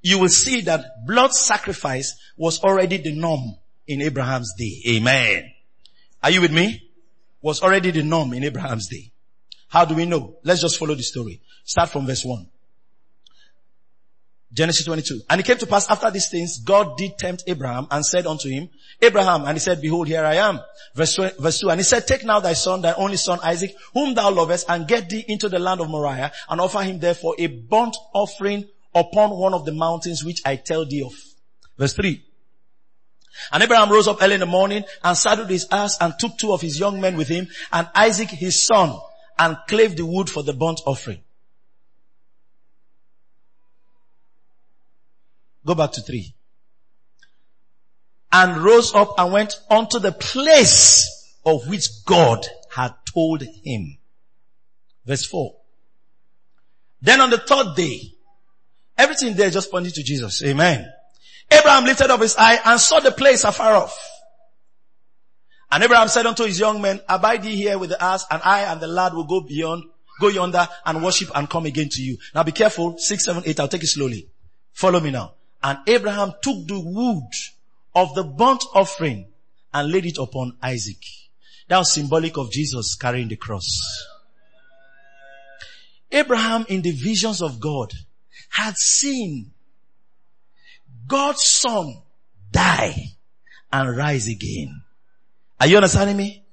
you will see that blood sacrifice was already the norm in Abraham's day. Amen. Are you with me? Was already the norm in Abraham's day. How do we know? Let's just follow the story. Start from verse 1. Genesis 22. And it came to pass after these things, God did tempt Abraham and said unto him, Abraham, and he said, behold, here I am. Verse 2, verse 2, and he said, take now thy son, thy only son Isaac, whom thou lovest, and get thee into the land of Moriah, and offer him therefore a burnt offering upon one of the mountains which I tell thee of. Verse 3. And Abraham rose up early in the morning and saddled his ass and took two of his young men with him and Isaac his son and clave the wood for the burnt offering. Go back to three. And rose up and went unto the place of which God had told him. Verse four. Then on the third day, everything there just pointed to Jesus. Amen. Abraham lifted up his eye and saw the place afar off. And Abraham said unto his young men, abide ye here with the ass and I and the lad will go beyond, go yonder and worship and come again to you. Now be careful. Six, seven, eight. I'll take it slowly. Follow me now. And Abraham took the wood of the burnt offering and laid it upon Isaac. That was symbolic of Jesus carrying the cross. Abraham in the visions of God had seen God's son die and rise again. Are you understanding me?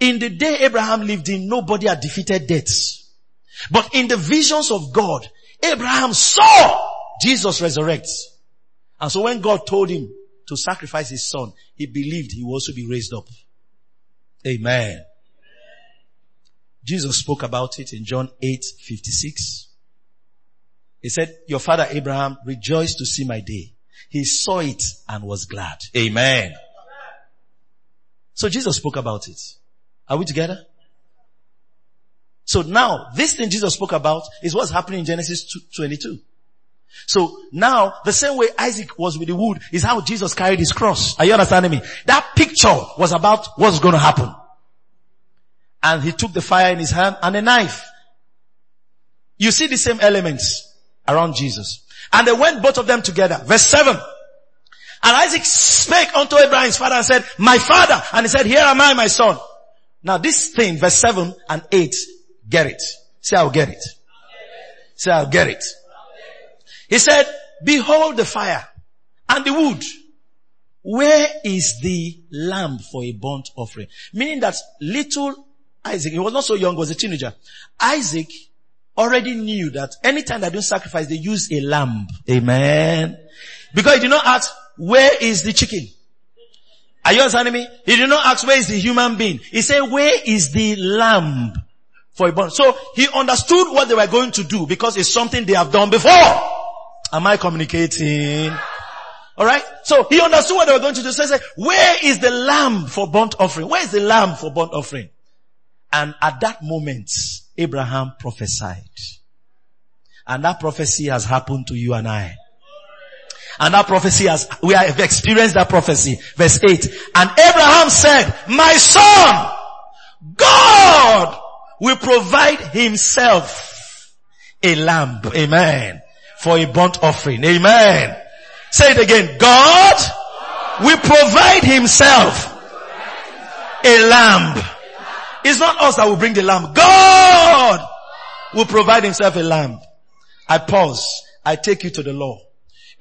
In the day Abraham lived in, nobody had defeated death. But in the visions of God, Abraham saw Jesus resurrects. And so when God told him to sacrifice his son, he believed he would also be raised up. Amen. Jesus spoke about it in John 8, 56. He said, your father Abraham rejoiced to see my day. He saw it and was glad. Amen. So Jesus spoke about it. Are we together? So now, this thing Jesus spoke about is what's happening in Genesis 22. So now, the same way Isaac was with the wood is how Jesus carried his cross. Are you understanding me? That picture was about what's going to happen. And he took the fire in his hand and a knife. You see the same elements around Jesus. And they went both of them together. Verse 7. And Isaac spake unto Abraham his father and said, my father. And he said, here am I, my son. Now this thing, verse 7 and 8, get it. Say I'll get it. Say I'll get it. He said, behold the fire and the wood. Where is the lamb for a burnt offering? Meaning that little Isaac, he was not so young, was a teenager. Isaac already knew that anytime they do sacrifice, they use a lamb. Amen. Because he did not ask, where is the chicken? Are you understanding me? He did not ask where is the human being. He said, where is the lamb for a burnt? So he understood what they were going to do because it's something they have done before. Am I communicating? Alright? So he understood what they were going to do. So he said, where is the lamb for burnt offering? Where is the lamb for burnt offering? And at that moment, Abraham prophesied. And that prophecy has happened to you and I. And that prophecy has, we have experienced that prophecy. Verse 8. And Abraham said, my son, God will provide himself a lamb. Amen. For a burnt offering. Amen. Say it again. God will provide himself a lamb. It's not us that will bring the lamb. God will provide himself a lamb. I pause. I take you to the law.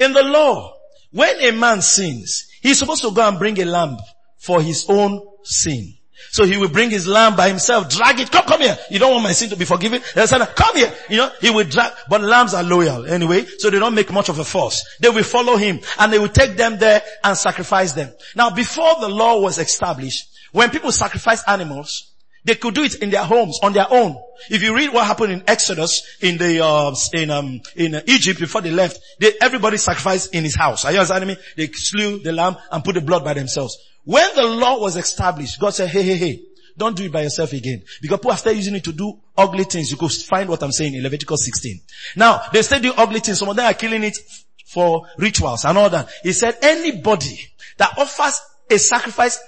In the law, when a man sins, he's supposed to go and bring a lamb for his own sin. So he will bring his lamb by himself, drag it, come, come here. You don't want my sin to be forgiven? Come here. You know, he will drag, but lambs are loyal anyway, so they don't make much of a fuss. They will follow him and they will take them there and sacrifice them. Now before the law was established, when people sacrifice animals, they could do it in their homes on their own. If you read what happened in Exodus in the uh, in um in Egypt before they left, they, everybody sacrificed in his house. Are you understanding me? They slew the lamb and put the blood by themselves. When the law was established, God said, "Hey, hey, hey, don't do it by yourself again. Because people are still using it to do ugly things. You could find what I'm saying in Leviticus 16. Now, they still do ugly things. Some of them are killing it for rituals and all that. He said anybody that offers a sacrifice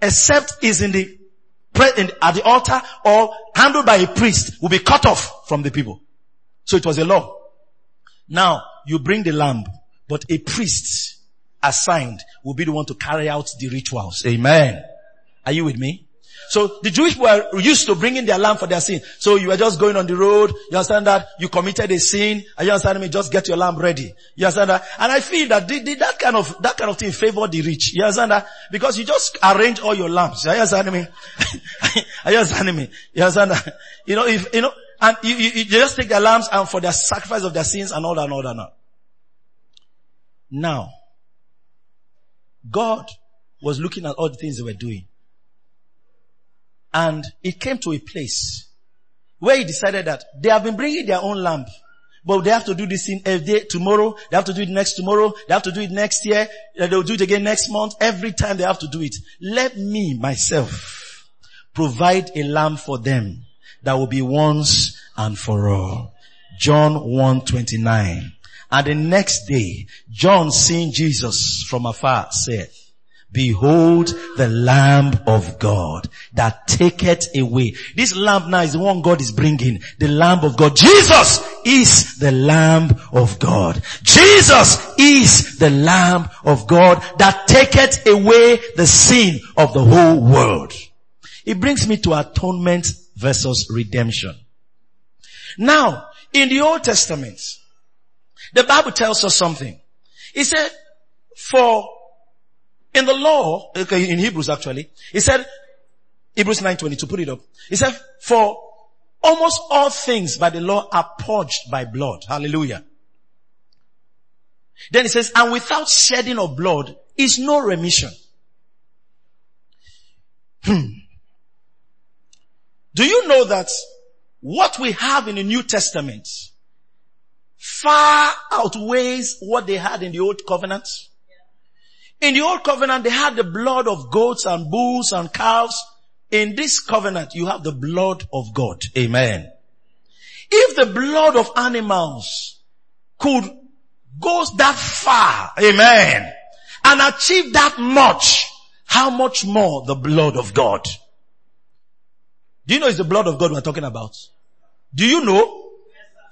except is in the at the altar or handled by a priest will be cut off from the people. So it was a law. Now you bring the lamb, but a priest assigned will be the one to carry out the rituals. Amen. Are you with me? So the Jewish were used to bringing their lamb for their sin. So you were just going on the road. You understand that? You committed a sin. Are you understand me? Just get your lamb ready. You understand that? And I feel that the, the, that kind of, that kind of thing favor the rich. You understand that? Because you just arrange all your lambs. Are you understand me? Are you understand me? You understand that? You know, if, you know, and you, you, you just take their lambs and for their sacrifice of their sins and all that and all that now. Now, God was looking at all the things they were doing. And it came to a place where he decided that they have been bringing their own lamb. But they have to do this in every day, tomorrow, they have to do it next tomorrow, they have to do it next year, eh, they'll do it again next month, every time they have to do it. Let me, myself, provide a lamb for them that will be once and for all. John 129. And the next day, John seeing Jesus from afar said, Behold the Lamb of God that taketh away. This Lamb now is the one God is bringing. The Lamb of God. Jesus is the Lamb of God. Jesus is the Lamb of God that taketh away the sin of the whole world. It brings me to atonement versus redemption. Now, in the Old Testament, the Bible tells us something. It said, for in the law, okay, in Hebrews actually, he said, Hebrews 9.22, put it up. He said, for almost all things by the law are purged by blood. Hallelujah. Then he says, and without shedding of blood is no remission. Hmm. Do you know that what we have in the New Testament far outweighs what they had in the Old Covenant? In the old covenant, they had the blood of goats and bulls and calves. In this covenant, you have the blood of God. Amen. If the blood of animals could go that far, amen, and achieve that much, how much more the blood of God? Do you know it's the blood of God we're talking about? Do you know?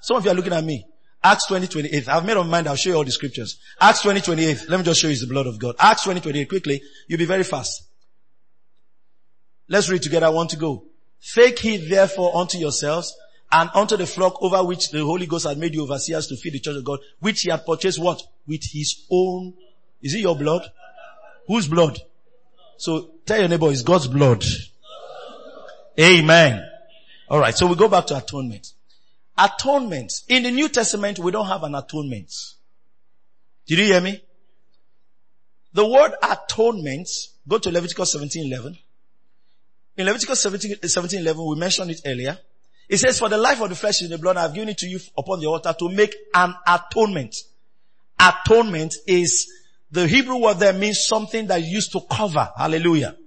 Some of you are looking at me. Acts 20, 28. I've made up my mind. I'll show you all the scriptures. Acts 20, 28. Let me just show you the blood of God. Acts 20, 28. Quickly. You'll be very fast. Let's read together. I want to go. Take heed therefore unto yourselves and unto the flock over which the Holy Ghost had made you overseers to feed the church of God, which he had purchased what? With his own, is it your blood? Whose blood? So tell your neighbor, it's God's blood. Amen. Alright, so we go back to atonement. Atonement. In the New Testament, we don't have an atonement. Did you hear me? The word atonement, go to Leviticus 17, 11. In Leviticus 17, 17 11, we mentioned it earlier. It says, for the life of the flesh in the blood, I have given it to you upon the altar to make an atonement. Atonement is, the Hebrew word there means something that used to cover. Hallelujah.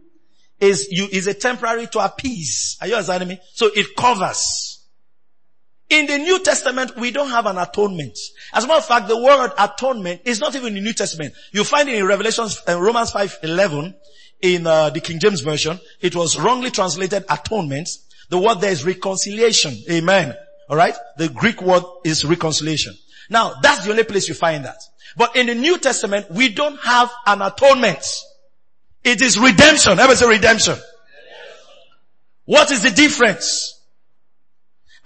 Is you, is a temporary to appease. Are you understanding me? So it covers. In the New Testament, we don't have an atonement. As a matter of fact, the word atonement is not even in the New Testament. You find it in Revelation, uh, Romans 5, 11, in uh, the King James Version. It was wrongly translated atonement. The word there is reconciliation. Amen. Alright? The Greek word is reconciliation. Now, that's the only place you find that. But in the New Testament, we don't have an atonement. It is redemption. Ever say redemption? What is the difference?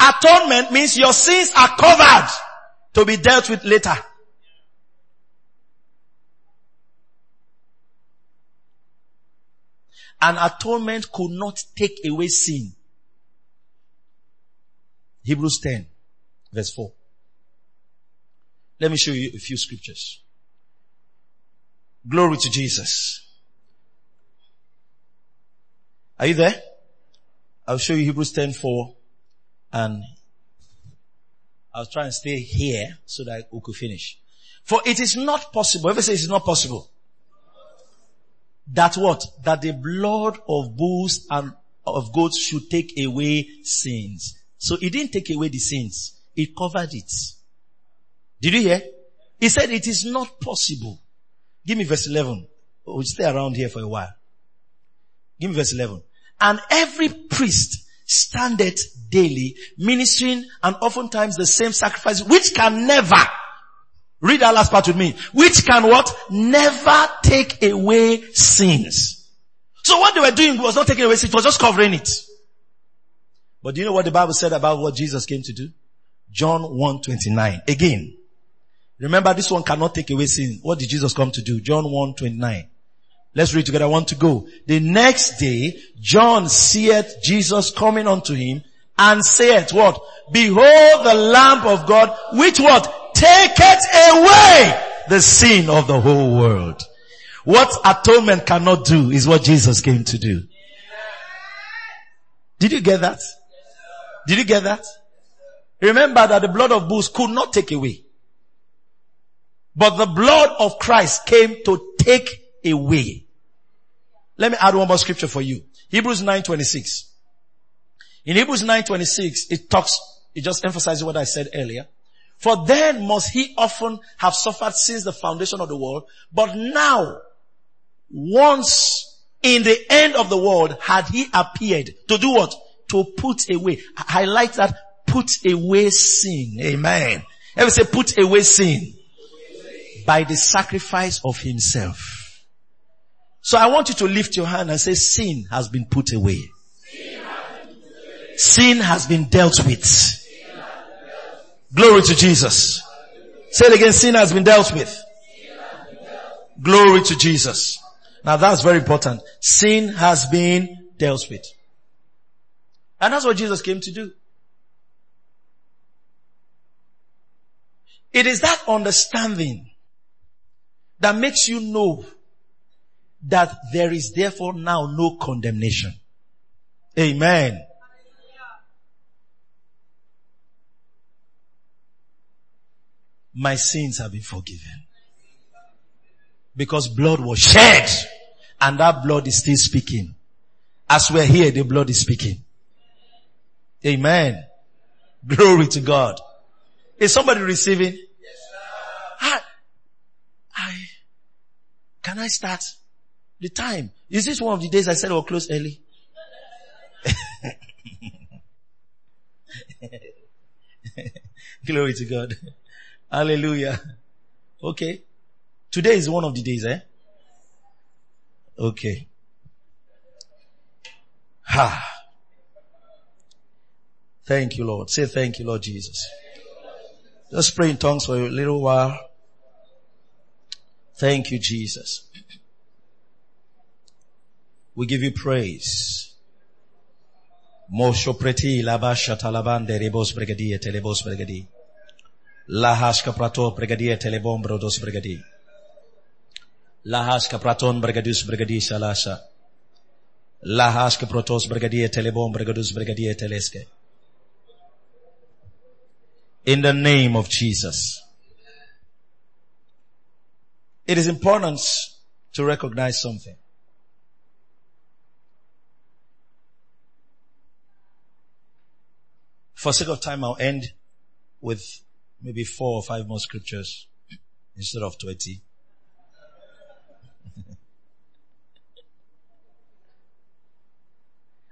Atonement means your sins are covered to be dealt with later. An atonement could not take away sin. Hebrews 10 verse 4. Let me show you a few scriptures. Glory to Jesus. Are you there? I'll show you Hebrews 10 4 and I'll try and stay here so that we could finish. For it is not possible, ever say it's not possible. That what? That the blood of bulls and of goats should take away sins. So he didn't take away the sins. He covered it. Did you hear? He said it is not possible. Give me verse 11. We'll stay around here for a while. Give me verse 11. And every priest standeth daily ministering and oftentimes the same sacrifice which can never read that last part with me which can what never take away sins so what they were doing was not taking away sins it was just covering it but do you know what the Bible said about what Jesus came to do? John 1:29. Again. Remember this one cannot take away sin. What did Jesus come to do? John 1:29. Let's read together. I want to go. The next day, John seeth Jesus coming unto him and saith what? Behold the Lamb of God, which what? Taketh away the sin of the whole world. What atonement cannot do is what Jesus came to do. Did you get that? Did you get that? Remember that the blood of bulls could not take away. But the blood of Christ came to take away. Let me add one more scripture for you. Hebrews 9:26. In Hebrews 9:26, it talks, it just emphasizes what I said earlier. For then must he often have suffered since the foundation of the world, but now, once in the end of the world had he appeared to do what? to put away. I like that put away sin. Amen. Ever say put away sin? By the sacrifice of himself. So I want you to lift your hand and say sin has been put away. Sin has been dealt with. Glory to Jesus. Say it again, sin has been dealt with. Glory to Jesus. Now that's very important. Sin has been dealt with. And that's what Jesus came to do. It is that understanding that makes you know that there is therefore now no condemnation. Amen. My sins have been forgiven. Because blood was shed and that blood is still speaking. As we're here, the blood is speaking. Amen. Glory to God. Is somebody receiving? Ah, can I start? The time. Is this one of the days I said we'll close early? Glory to God. Hallelujah. Okay. Today is one of the days, eh? Okay. Ha. Thank you, Lord. Say thank you, Lord Jesus. Just pray in tongues for a little while. Thank you, Jesus. We give you praise. Mosho preti labasha talabande rebos brigadia telebos brigadi. Lahaska prato brigadia telebom brodos brigadi. Lahaska praton brigadus brigadi salasa. Lahaska protos brigadia telebom brigadus brigadia teleske. In the name of Jesus. It is important to recognize something. For sake of time, I'll end with maybe four or five more scriptures instead of 20.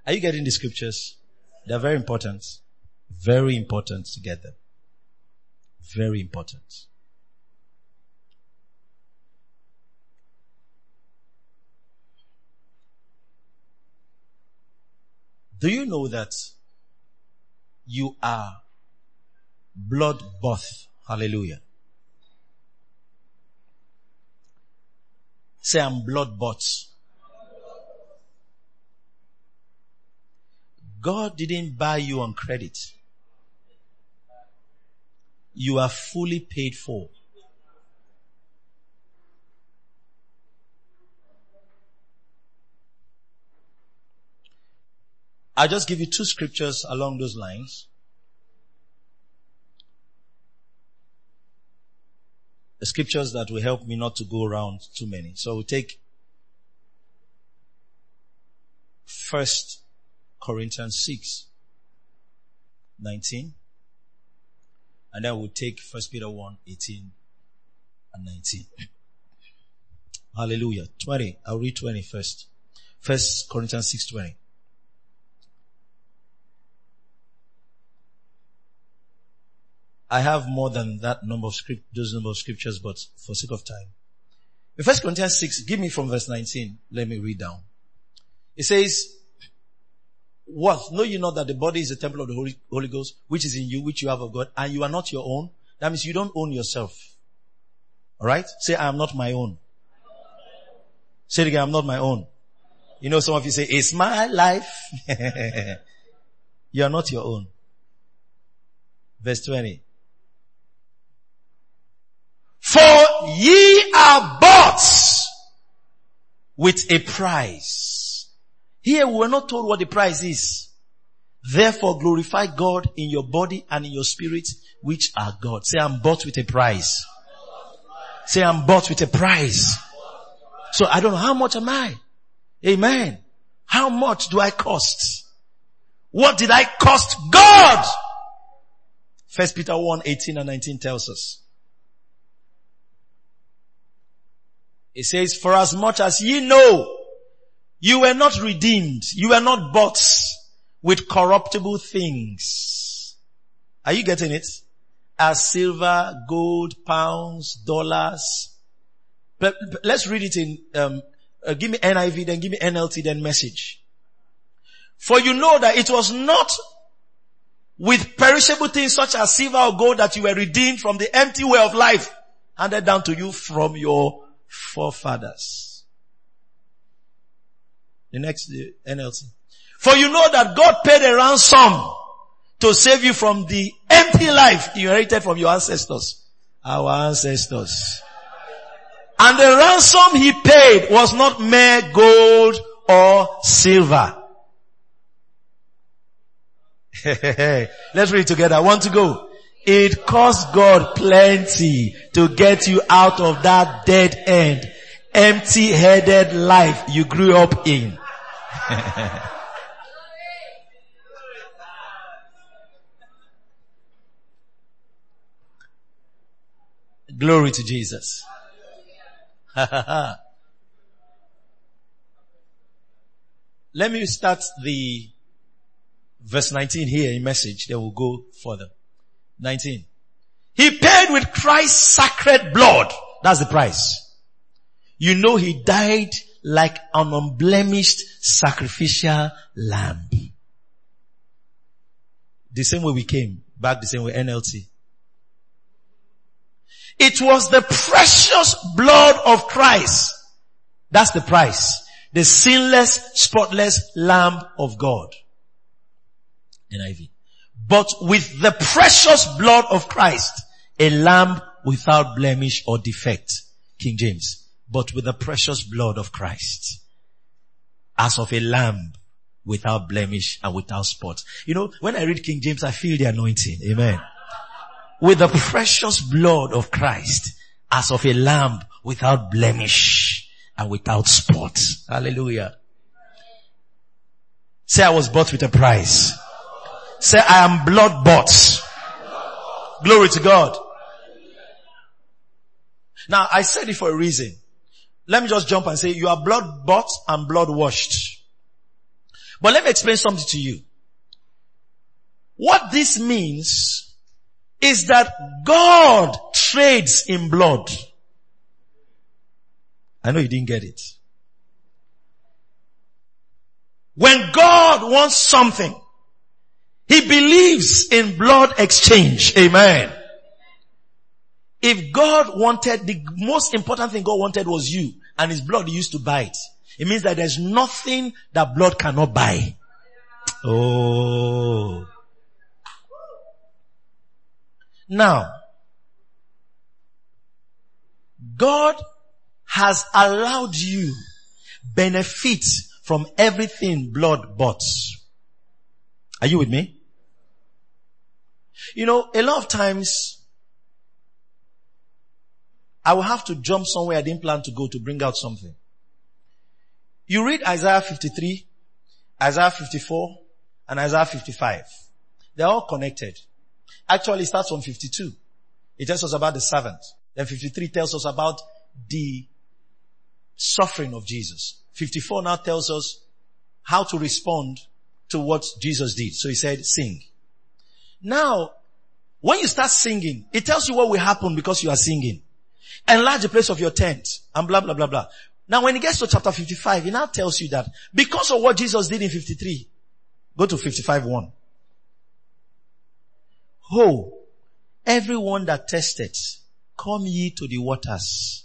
Are you getting the scriptures? They're very important. Very important to get them. Very important. Do you know that you are blood bought? Hallelujah. Say I'm blood bought. God didn't buy you on credit you are fully paid for. I'll just give you two scriptures along those lines. The scriptures that will help me not to go around too many. So we'll take First Corinthians 6, 19. And then we'll take First Peter 1, 18 and 19. Hallelujah. 20. I'll read 20 first. First Corinthians 6, 20. I have more than that number of script, those number of scriptures, but for sake of time. In First Corinthians 6, give me from verse 19. Let me read down. It says, what? Know you not that the body is a temple of the Holy, Holy Ghost, which is in you, which you have of God, and you are not your own? That means you don't own yourself. Alright? Say, I am not my own. Say it again, I'm not my own. You know, some of you say, it's my life. you are not your own. Verse 20. For ye are bought with a price. Here we were not told what the price is. Therefore glorify God in your body and in your spirit, which are God. Say, I'm bought with a price. Say, I'm bought with a price. So I don't know how much am I? Amen. How much do I cost? What did I cost God? First Peter 1, 18 and 19 tells us. It says, for as much as ye know you were not redeemed. You were not bought with corruptible things. Are you getting it? As silver, gold, pounds, dollars. But, but let's read it in, um, uh, give me NIV, then give me NLT, then message. For you know that it was not with perishable things such as silver or gold that you were redeemed from the empty way of life handed down to you from your forefathers. The next the. For you know that God paid a ransom to save you from the empty life inherited from your ancestors. Our ancestors. And the ransom he paid was not mere gold or silver. Let's read together. Want to go. It cost God plenty to get you out of that dead end, empty headed life you grew up in. Glory to Jesus. Let me start the verse 19 here in message, then we'll go further. 19. He paid with Christ's sacred blood. That's the price. You know he died like an unblemished sacrificial lamb. The same way we came, back the same way NLT. It was the precious blood of Christ. That's the price. The sinless, spotless lamb of God. NIV. But with the precious blood of Christ, a lamb without blemish or defect. King James. But with the precious blood of Christ. As of a lamb without blemish and without spot. You know, when I read King James, I feel the anointing. Amen. With the precious blood of Christ as of a lamb without blemish and without spot. Hallelujah. Say I was bought with a price. Say I am blood bought. Glory to God. Now I said it for a reason. Let me just jump and say you are blood bought and blood washed. But let me explain something to you. What this means is that God trades in blood. I know you didn't get it. When God wants something, He believes in blood exchange. Amen. If God wanted, the most important thing God wanted was you and His blood He used to buy it. It means that there's nothing that blood cannot buy. Oh. Now, God has allowed you benefit from everything blood bought. Are you with me? You know, a lot of times I will have to jump somewhere I didn't plan to go to bring out something. You read Isaiah 53, Isaiah 54, and Isaiah 55. They're all connected. Actually, it starts from 52. It tells us about the servant. Then 53 tells us about the suffering of Jesus. 54 now tells us how to respond to what Jesus did. So he said, sing. Now, when you start singing, it tells you what will happen because you are singing. Enlarge the place of your tent and blah, blah, blah, blah. Now when it gets to chapter 55, it now tells you that because of what Jesus did in 53, go to 55 1. Ho, everyone that tested, come ye to the waters.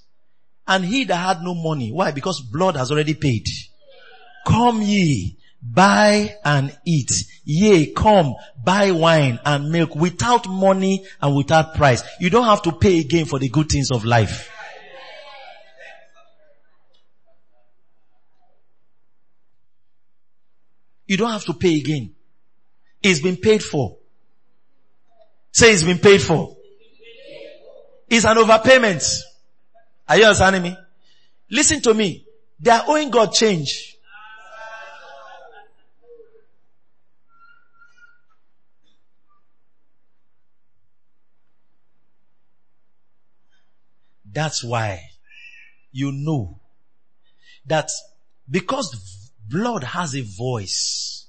And he that had no money, why? Because blood has already paid. Come ye, buy and eat. Yea, come, buy wine and milk without money and without price. You don't have to pay again for the good things of life. You don't have to pay again. It's been paid for. Say it's been paid for. It's an overpayment. Are you understanding me? Listen to me. They are owing God change. That's why you know that because blood has a voice,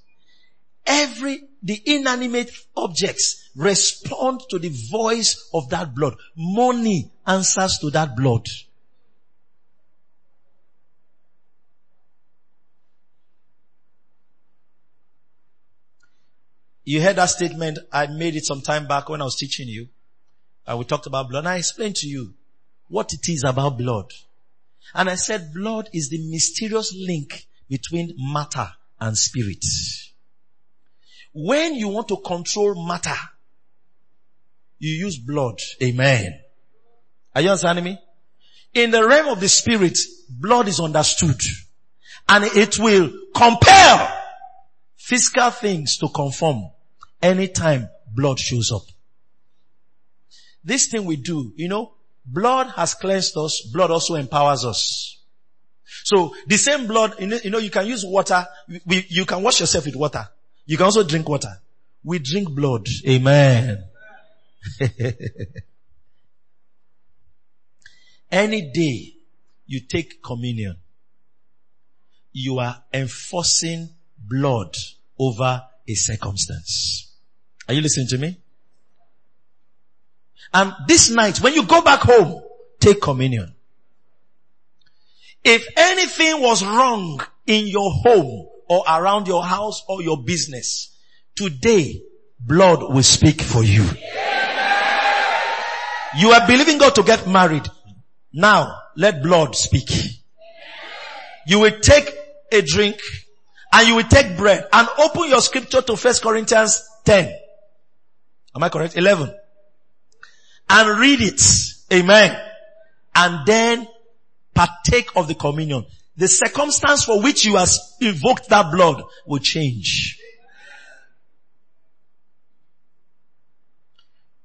every, the inanimate objects respond to the voice of that blood. Money answers to that blood. You heard that statement. I made it some time back when I was teaching you. And we talked about blood. And I explained to you what it is about blood. And I said blood is the mysterious link between matter and spirit. When you want to control matter, you use blood. Amen. Are you understanding me? In the realm of the spirit, blood is understood and it will compel physical things to conform anytime blood shows up. This thing we do, you know, blood has cleansed us, blood also empowers us. So the same blood, you know, you can use water, you can wash yourself with water. You can also drink water. We drink blood. Amen. Any day you take communion, you are enforcing blood over a circumstance. Are you listening to me? And this night, when you go back home, take communion. If anything was wrong in your home or around your house or your business, today, blood will speak for you. You are believing God to get married. Now, let blood speak. You will take a drink and you will take bread and open your scripture to First Corinthians 10. Am I correct? 11. And read it. Amen. And then partake of the communion. The circumstance for which you have invoked that blood will change.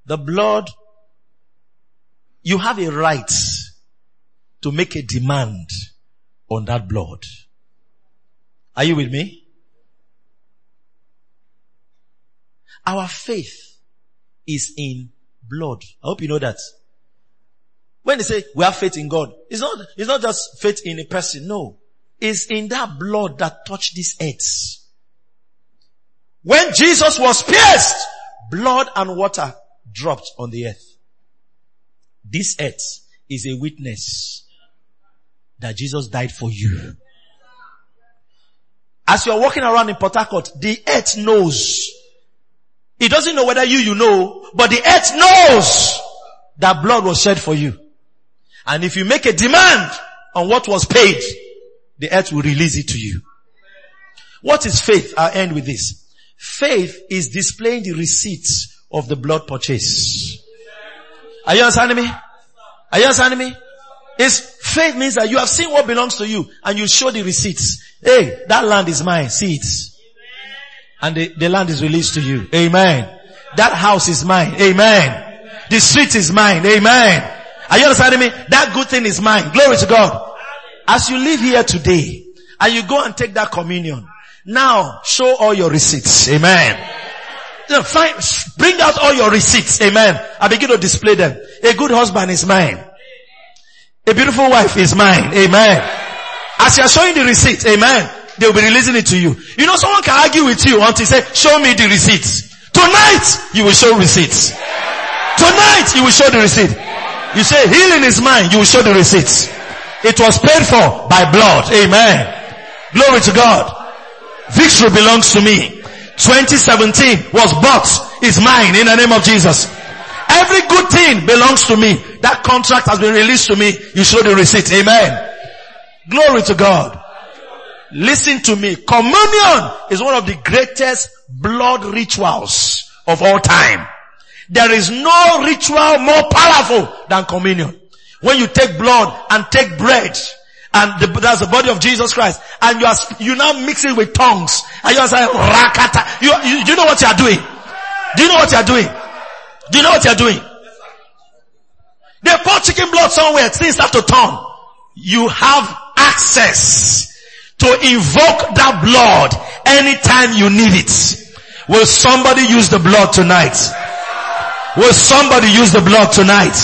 The blood, you have a right to make a demand on that blood. Are you with me? Our faith is in blood. I hope you know that. When they say we have faith in God, it's not, it's not just faith in a person. No. It's in that blood that touched this earth. When Jesus was pierced, blood and water dropped on the earth. This earth is a witness that Jesus died for you. As you're walking around in Port Harcourt, the earth knows. It doesn't know whether you, you know, but the earth knows that blood was shed for you. And if you make a demand on what was paid, the earth will release it to you. What is faith? I'll end with this. Faith is displaying the receipts of the blood purchase. Are you understanding me? Are you understanding me? It's faith means that you have seen what belongs to you and you show the receipts. Hey, that land is mine. See it. And the, the land is released to you. Amen. That house is mine. Amen. The street is mine. Amen. Are you understanding me? That good thing is mine. Glory to God. As you live here today and you go and take that communion, now show all your receipts. Amen. Find, bring out all your receipts. Amen. I begin to display them. A good husband is mine. A beautiful wife is mine. Amen. As you are showing the receipt, amen, they will be releasing it to you. You know, someone can argue with you until you say, show me the receipts. Tonight, you will show receipts. Tonight, you will show the receipt. You say, healing is mine, you will show the receipts. It was paid for by blood. Amen. Glory to God. Victory belongs to me. 2017 was bought, is mine in the name of Jesus. Every good thing belongs to me. That contract has been released to me. You show the receipt. Amen. Glory to God. Listen to me. Communion is one of the greatest blood rituals of all time. There is no ritual more powerful than communion. When you take blood and take bread, and the, that's the body of Jesus Christ, and you are, you now mix it with tongues, and you are saying, rakata. You, you, do you know what you are doing? Do you know what you are doing? Do you know what you are doing? They pour chicken blood somewhere, things start to turn. You have access to invoke that blood anytime you need it. Will somebody use the blood tonight? Will somebody use the blood tonight?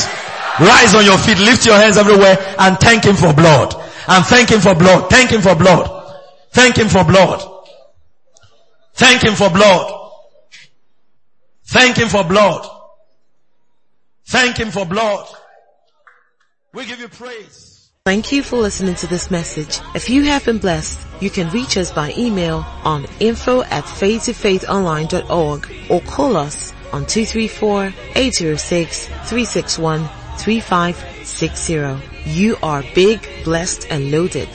Rise on your feet, lift your hands everywhere and thank him for blood. And thank him for blood. Thank him for blood. Thank him for blood. Thank him for blood. Thank him for blood. Thank him for blood. We give you praise.
Thank you for listening to this message. If you have been blessed, you can reach us by email on info at faithtofaithonline.org or call us on 234-806-361-3560. You are big, blessed, and loaded.